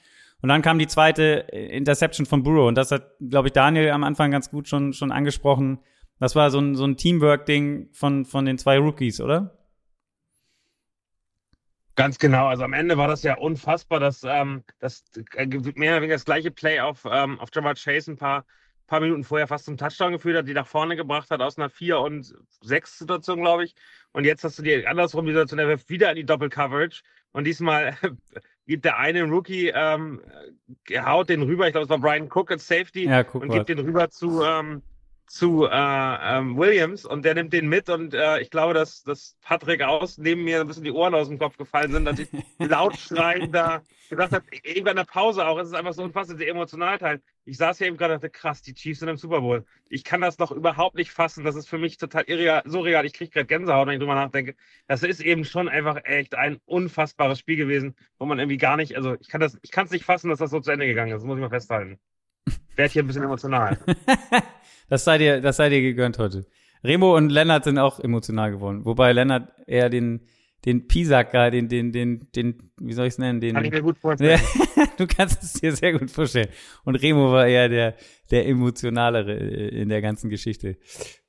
Und dann kam die zweite Interception von Burrow. Und das hat, glaube ich, Daniel am Anfang ganz gut schon, schon angesprochen. Das war so ein, so ein Teamwork-Ding von, von den zwei Rookies, oder? Ganz genau. Also am Ende war das ja unfassbar, dass ähm, das äh, mehr oder weniger das gleiche Play auf, ähm, auf Jamar Chase ein paar paar Minuten vorher fast zum Touchdown geführt hat, die nach vorne gebracht hat aus einer 4 und 6 Situation, glaube ich. Und jetzt hast du die andersrum die Situation, er wirft wieder in die Doppel-Coverage. Und diesmal gibt der eine Rookie, ähm, haut den rüber, ich glaube, es war Brian Cook als Safety, ja, und gibt den rüber zu, ähm, zu äh, ähm, Williams und der nimmt den mit und äh, ich glaube, dass, dass Patrick aus neben mir ein bisschen die Ohren aus dem Kopf gefallen sind, dass ich laut schreiend da gedacht habe, eben in der Pause auch, es ist einfach so unfassbar, der Emotionalteil. Ich saß hier eben gerade und dachte, krass, die Chiefs sind im Super Bowl. Ich kann das doch überhaupt nicht fassen, das ist für mich total irreal, surreal, ich kriege gerade Gänsehaut, wenn ich drüber nachdenke. Das ist eben schon einfach echt ein unfassbares Spiel gewesen, wo man irgendwie gar nicht, also ich kann das, ich kann es nicht fassen, dass das so zu Ende gegangen ist, das muss ich mal festhalten. Werd hier ein bisschen emotional. Das sei dir, das sei dir gegönnt heute. Remo und Lennart sind auch emotional geworden. Wobei Lennart eher den, den Pisak, den, den, den, den, wie soll ich es nennen? Den, Kann ich mir gut vorstellen. du kannst es dir sehr gut vorstellen. Und Remo war eher der, der emotionalere in der ganzen Geschichte.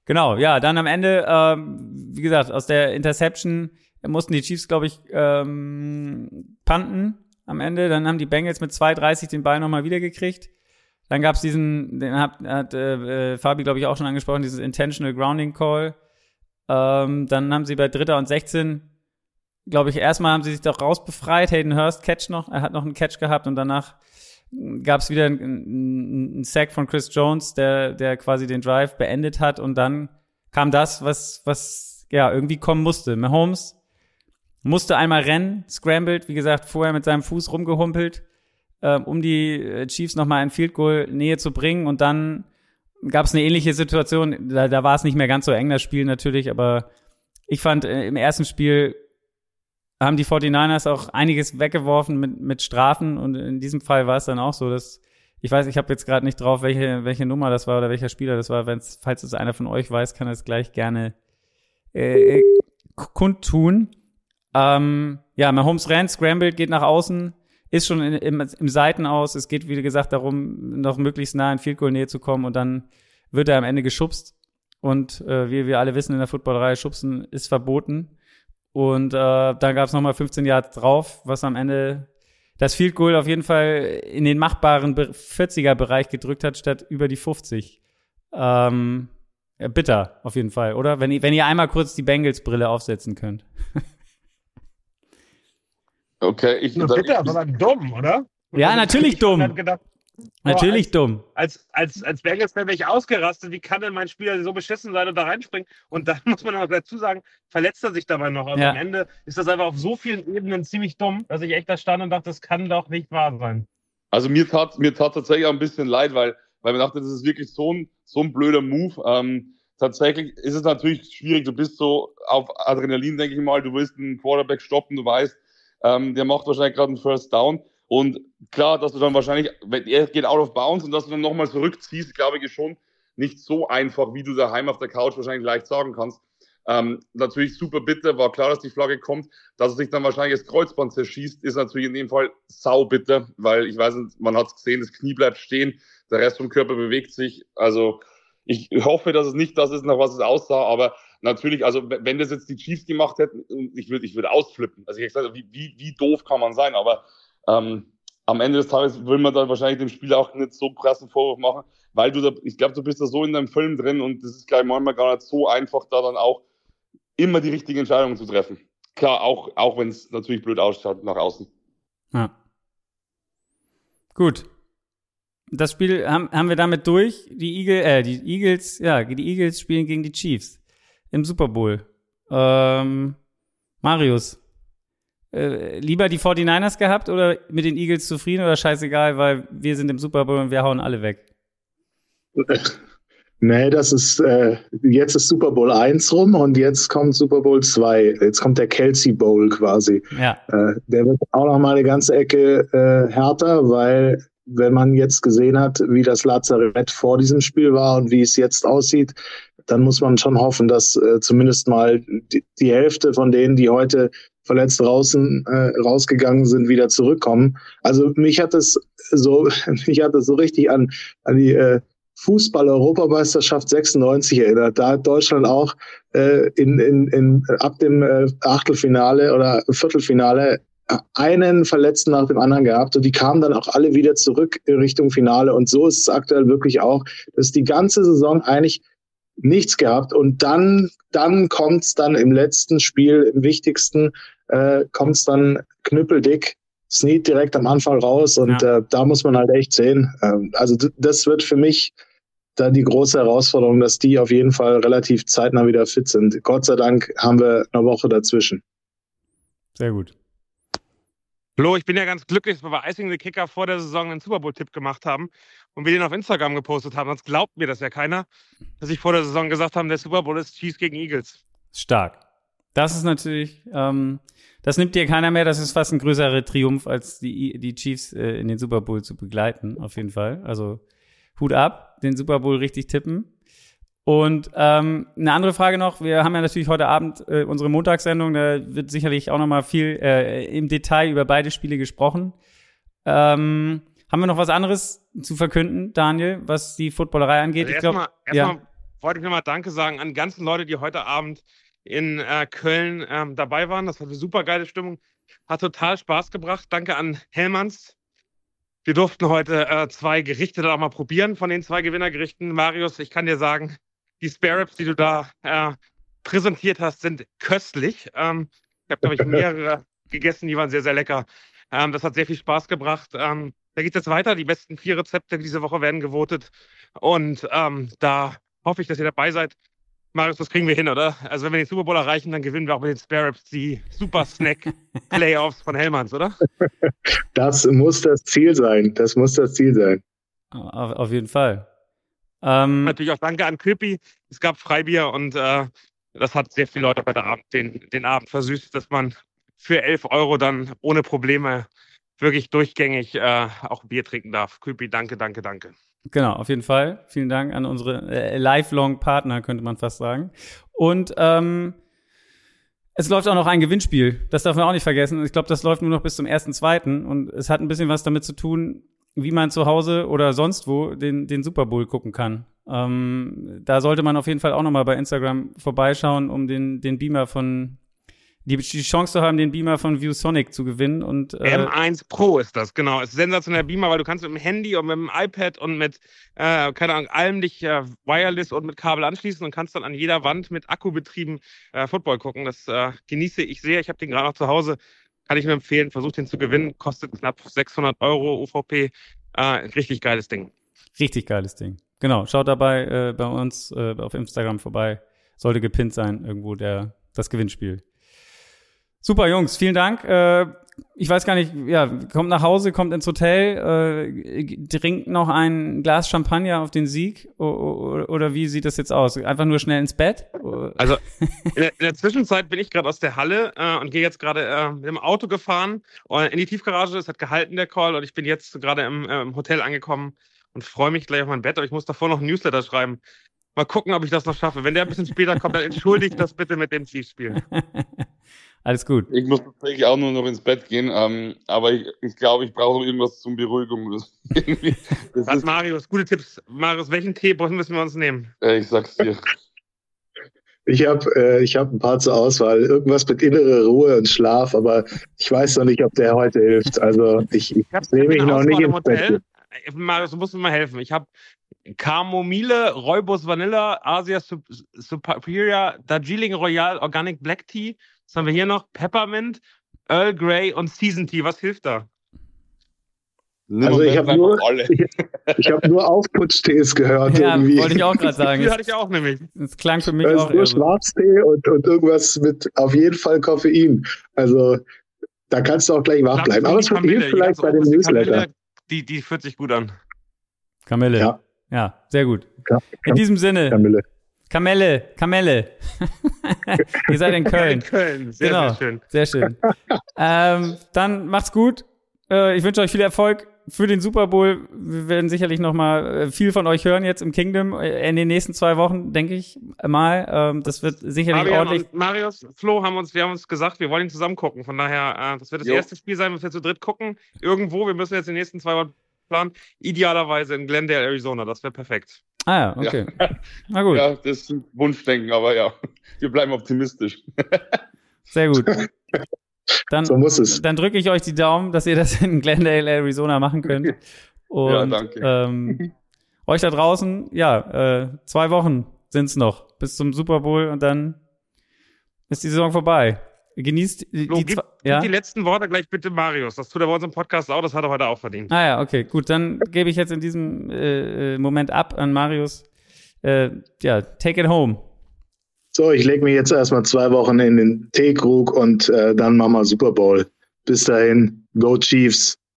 Genau, ja, dann am Ende, ähm, wie gesagt, aus der Interception mussten die Chiefs, glaube ich, ähm, panten am Ende. Dann haben die Bengals mit 2,30 den Ball nochmal wiedergekriegt. Dann gab es diesen, den hat, hat äh, Fabi, glaube ich, auch schon angesprochen, dieses Intentional Grounding Call. Ähm, dann haben sie bei Dritter und 16, glaube ich, erstmal haben sie sich doch rausbefreit. Hayden Hurst Catch noch, er hat noch einen Catch gehabt und danach gab es wieder einen, einen Sack von Chris Jones, der, der quasi den Drive beendet hat und dann kam das, was, was ja irgendwie kommen musste. Mahomes musste einmal rennen, scrambled, wie gesagt, vorher mit seinem Fuß rumgehumpelt, äh, um die äh, Chiefs nochmal in Field Goal Nähe zu bringen. Und dann gab es eine ähnliche Situation. Da, da war es nicht mehr ganz so eng, das Spiel natürlich, aber ich fand, äh, im ersten Spiel haben die 49ers auch einiges weggeworfen mit, mit Strafen und in diesem Fall war es dann auch so, dass ich weiß, ich habe jetzt gerade nicht drauf, welche, welche Nummer das war oder welcher Spieler das war. Wenn's, falls es einer von euch weiß, kann er es gleich gerne äh, kundtun. Ähm, ja, Mahomes rennt, scrambled, geht nach außen, ist schon in, im, im Seiten aus. Es geht, wie gesagt, darum, noch möglichst nah in Field Goal Nähe zu kommen und dann wird er am Ende geschubst. Und äh, wie wir alle wissen in der Footballerei, schubsen ist verboten. Und äh, dann gab es nochmal 15 Yards drauf, was am Ende das Field Goal auf jeden Fall in den machbaren 40er-Bereich gedrückt hat, statt über die 50. Ähm, bitter, auf jeden Fall, oder? Wenn ihr, wenn ihr einmal kurz die Bengals-Brille aufsetzen könnt. Okay, ich. Nur bitter, aber dann dumm, oder? Ja, natürlich dumm. Gedacht, Natürlich als, dumm. Als, als, als Bengals-Fan wäre ich ausgerastet. Wie kann denn mein Spieler so beschissen sein und da reinspringen? Und dann muss man noch dazu sagen, verletzt er sich dabei noch. Also Ja. am Ende ist das einfach auf so vielen Ebenen ziemlich dumm, dass ich echt da stand und dachte, das kann doch nicht wahr sein. Also mir tat, mir tat tatsächlich auch ein bisschen leid, weil, weil man dachte, das ist wirklich so ein, so ein blöder Move. Ähm, tatsächlich ist es natürlich schwierig. Du bist so auf Adrenalin, denke ich mal. Du willst einen Quarterback stoppen, du weißt, ähm, der macht wahrscheinlich gerade einen First Down. Und klar, dass du dann wahrscheinlich, wenn er geht out of bounds und dass du dann nochmal zurückziehst, glaube ich, ist schon nicht so einfach, wie du daheim auf der Couch wahrscheinlich leicht sagen kannst. Ähm, natürlich super bitter, war klar, dass die Flagge kommt. Dass er sich dann wahrscheinlich das Kreuzband zerschießt, ist natürlich in dem Fall sau bitter, weil ich weiß nicht, man hat es gesehen, das Knie bleibt stehen, der Rest vom Körper bewegt sich. Also ich hoffe, dass es nicht das ist, nach was es aussah, aber natürlich, also wenn das jetzt die Chiefs gemacht hätten, ich würde ich würde ausflippen. Also ich hätte gesagt, wie, wie, wie doof kann man sein, aber ähm, am Ende des Tages will man dann wahrscheinlich dem Spieler auch nicht so krassen Vorwurf machen, weil du da, ich glaube, du bist da so in deinem Film drin und das ist gleich manchmal gar nicht so einfach, da dann auch immer die richtige Entscheidung zu treffen. Klar, auch, auch wenn es natürlich blöd ausschaut nach außen. Ja. Gut. Das Spiel haben, haben wir damit durch. Die, Eagle, äh, die Eagles, ja, die Eagles spielen gegen die Chiefs im Super Bowl. Ähm, Marius, äh, lieber die 49ers gehabt oder mit den Eagles zufrieden oder scheißegal, weil wir sind im Super Bowl und wir hauen alle weg? Nee, das ist, äh, jetzt ist Super Bowl 1 rum und jetzt kommt Super Bowl 2. Jetzt kommt der Kelsey Bowl quasi. Ja, Äh, der wird auch noch mal eine ganze Ecke äh, härter, weil wenn man jetzt gesehen hat, wie das Lazarett vor diesem Spiel war und wie es jetzt aussieht, dann muss man schon hoffen, dass äh, zumindest mal die, die Hälfte von denen, die heute verletzt draußen äh, rausgegangen sind, wieder zurückkommen. Also mich hat es so, mich hat es so richtig an, an die äh, Fußball-Europameisterschaft 96 erinnert. Da hat Deutschland auch äh, in, in, in, ab dem äh, Achtelfinale oder Viertelfinale einen Verletzten nach dem anderen gehabt und die kamen dann auch alle wieder zurück Richtung Finale und so ist es aktuell wirklich auch, dass die ganze Saison eigentlich nichts gehabt und dann dann kommt's dann im letzten Spiel im wichtigsten äh, kommt's dann knüppeldick Snead direkt am Anfang raus und Ja. äh, da muss man halt echt sehen. Ähm, also das wird für mich da die große Herausforderung, dass die auf jeden Fall relativ zeitnah wieder fit sind. Gott sei Dank haben wir eine Woche dazwischen. sehr gut. Flo, ich bin ja ganz glücklich, dass wir bei Icing the Kicker vor der Saison einen Super Bowl-Tipp gemacht haben und wir den auf Instagram gepostet haben. Sonst glaubt mir das ja keiner, dass ich vor der Saison gesagt habe, der Super Bowl ist Chiefs gegen Eagles. Stark. Das ist natürlich, ähm, das nimmt dir keiner mehr. Das ist fast ein größerer Triumph, als die, die Chiefs äh, in den Super Bowl zu begleiten, auf jeden Fall. Also Hut ab, den Super Bowl richtig tippen. Und ähm, eine andere Frage noch, wir haben ja natürlich heute Abend äh, unsere Montagssendung, da wird sicherlich auch noch mal viel äh, im Detail über beide Spiele gesprochen. Ähm, haben wir noch was anderes zu verkünden, Daniel, was die Footballerei angeht? Also erstmal ja. erstmal wollte ich nochmal Danke sagen an die ganzen Leute, die heute Abend in äh, Köln ähm, dabei waren. Das war eine super geile Stimmung. Hat total Spaß gebracht. Danke an Hellmanns wir durften heute äh, zwei Gerichte dann auch mal probieren von den zwei Gewinnergerichten. Marius, ich kann dir sagen, die Spare Ribs, die du da äh, präsentiert hast, sind köstlich. Ähm, ich habe, glaube ich, mehrere gegessen, die waren sehr, sehr lecker. Ähm, das hat sehr viel Spaß gebracht. Ähm, da geht es jetzt weiter. Die besten vier Rezepte diese Woche werden gewotet. Und ähm, da hoffe ich, dass ihr dabei seid. Marius, das kriegen wir hin, oder? Also wenn wir den Super Bowl erreichen, dann gewinnen wir auch mit den Spare Ribs die Super Snack Playoffs von Hellmanns, oder? Das muss das Ziel sein. Das muss das Ziel sein. Auf, auf jeden Fall. Ähm, Natürlich auch danke an Köpi. Es gab Freibier und äh, das hat sehr viele Leute heute Abend den, den Abend versüßt, dass man für 11 Euro dann ohne Probleme wirklich durchgängig äh, auch Bier trinken darf. Köpi, danke, danke, danke. Genau, auf jeden Fall. Vielen Dank an unsere äh, lifelong Partner, könnte man fast sagen. Und ähm, es läuft auch noch ein Gewinnspiel. Das darf man auch nicht vergessen. Ich glaube, das läuft nur noch bis zum 1.2. Und es hat ein bisschen was damit zu tun, wie man zu Hause oder sonst wo den, den Super Bowl gucken kann. Ähm, da sollte man auf jeden Fall auch noch mal bei Instagram vorbeischauen, um den, den Beamer von die, die Chance zu haben, den Beamer von ViewSonic zu gewinnen. Und, äh, M1 Pro ist das, genau. Es ist sensationeller Beamer, weil du kannst mit dem Handy und mit dem iPad und mit, äh, keine Ahnung, allem dich äh, wireless und mit Kabel anschließen und kannst dann an jeder Wand mit Akku betrieben äh, Football gucken. Das äh, genieße ich sehr. Ich habe den gerade noch zu Hause. Kann ich nur empfehlen. Versucht den zu gewinnen. Kostet knapp 600 Euro UVP. Äh, richtig geiles Ding. Richtig geiles Ding. Genau. Schaut dabei äh, bei uns äh, auf Instagram vorbei. Sollte gepinnt sein, irgendwo der, das Gewinnspiel. Super, Jungs, vielen Dank. Äh, ich weiß gar nicht, ja, kommt nach Hause, kommt ins Hotel, äh, trinkt noch ein Glas Champagner auf den Sieg oder, oder wie sieht das jetzt aus? Einfach nur schnell ins Bett? Also in der, in der Zwischenzeit bin ich gerade aus der Halle äh, und gehe jetzt gerade äh, mit dem Auto gefahren in die Tiefgarage. Es hat gehalten der Call und ich bin jetzt gerade im, äh, im Hotel angekommen und freue mich gleich auf mein Bett. Aber ich muss davor noch ein Newsletter schreiben. Mal gucken, ob ich das noch schaffe. Wenn der ein bisschen später kommt, dann entschuldigt das bitte mit dem Chiefs-Spiel. Alles gut. Ich muss tatsächlich auch nur noch ins Bett gehen, ähm, aber ich, ich glaube, ich brauche irgendwas zum Beruhigung. Das, das Was, Marius, gute Tipps. Marius, welchen Tee müssen wir uns nehmen? Äh, ich sag's dir. Ich habe äh, ich hab ein paar zur Auswahl. Irgendwas mit innere Ruhe und Schlaf, aber ich weiß noch nicht, ob der heute hilft. Also ich, ich, ich nehme mich noch nicht ins Bett. Äh, Marius, du musst mir mal helfen. Ich habe Kamomile, Räubus Vanilla, Asia Superior, Darjeeling Royal Organic Black Tea, was haben wir hier noch? Peppermint, Earl Grey und Season Tea. Was hilft da? Also ich habe nur, ich, ich hab nur Aufputschtees gehört. Ja, irgendwie. wollte ich auch gerade sagen. Das hatte ich auch nämlich. Das klang für mich das auch. Ist nur Schwarztee und, und irgendwas mit auf jeden Fall Koffein. Also da kannst du auch gleich wach bleiben. Aber es hilft vielleicht bei dem Newsletter. Kamille, die, die fühlt sich gut an. Kamille. Ja, ja sehr gut. Ja, In diesem Sinne. Kamille. Kamelle, Kamelle. Ihr seid in Köln. In Köln, sehr, genau. sehr schön. Sehr schön. ähm, dann macht's gut. Äh, ich wünsche euch viel Erfolg für den Super Bowl. Wir werden sicherlich noch mal äh, viel von euch hören jetzt im Kingdom äh, in den nächsten zwei Wochen, denke ich mal. Ähm, das wird sicherlich Fabian ordentlich. Und Marius, Flo haben uns, wir haben uns gesagt, wir wollen ihn zusammen gucken. Von daher, äh, das wird das Jo. erste Spiel sein, was wir zu dritt gucken. Irgendwo, wir müssen jetzt die nächsten zwei Wochen planen. Idealerweise in Glendale, Arizona. Das wäre perfekt. Ah ja, okay. Na gut, Ja, das ist Wunschdenken, aber ja, wir bleiben optimistisch. sehr gut. Dann, So muss es. dann drücke ich euch die Daumen, dass ihr das in Glendale, Arizona machen könnt. Und Ja, danke. Ähm, euch da draußen, ja, äh, zwei Wochen sind's noch bis zum Super Bowl und dann ist die Saison vorbei. Genießt die, Flo, die gib, zwei, gib ja? die letzten Worte gleich bitte Marius. Das tut er bei uns im Podcast auch, das hat er heute auch verdient. Ah ja, okay, gut, dann gebe ich jetzt in diesem äh, äh, Moment ab an Marius. Äh, ja, take it home. So, ich lege mich jetzt erstmal zwei Wochen in den Teekrug und äh, dann machen wir Super Bowl. Bis dahin, go Chiefs.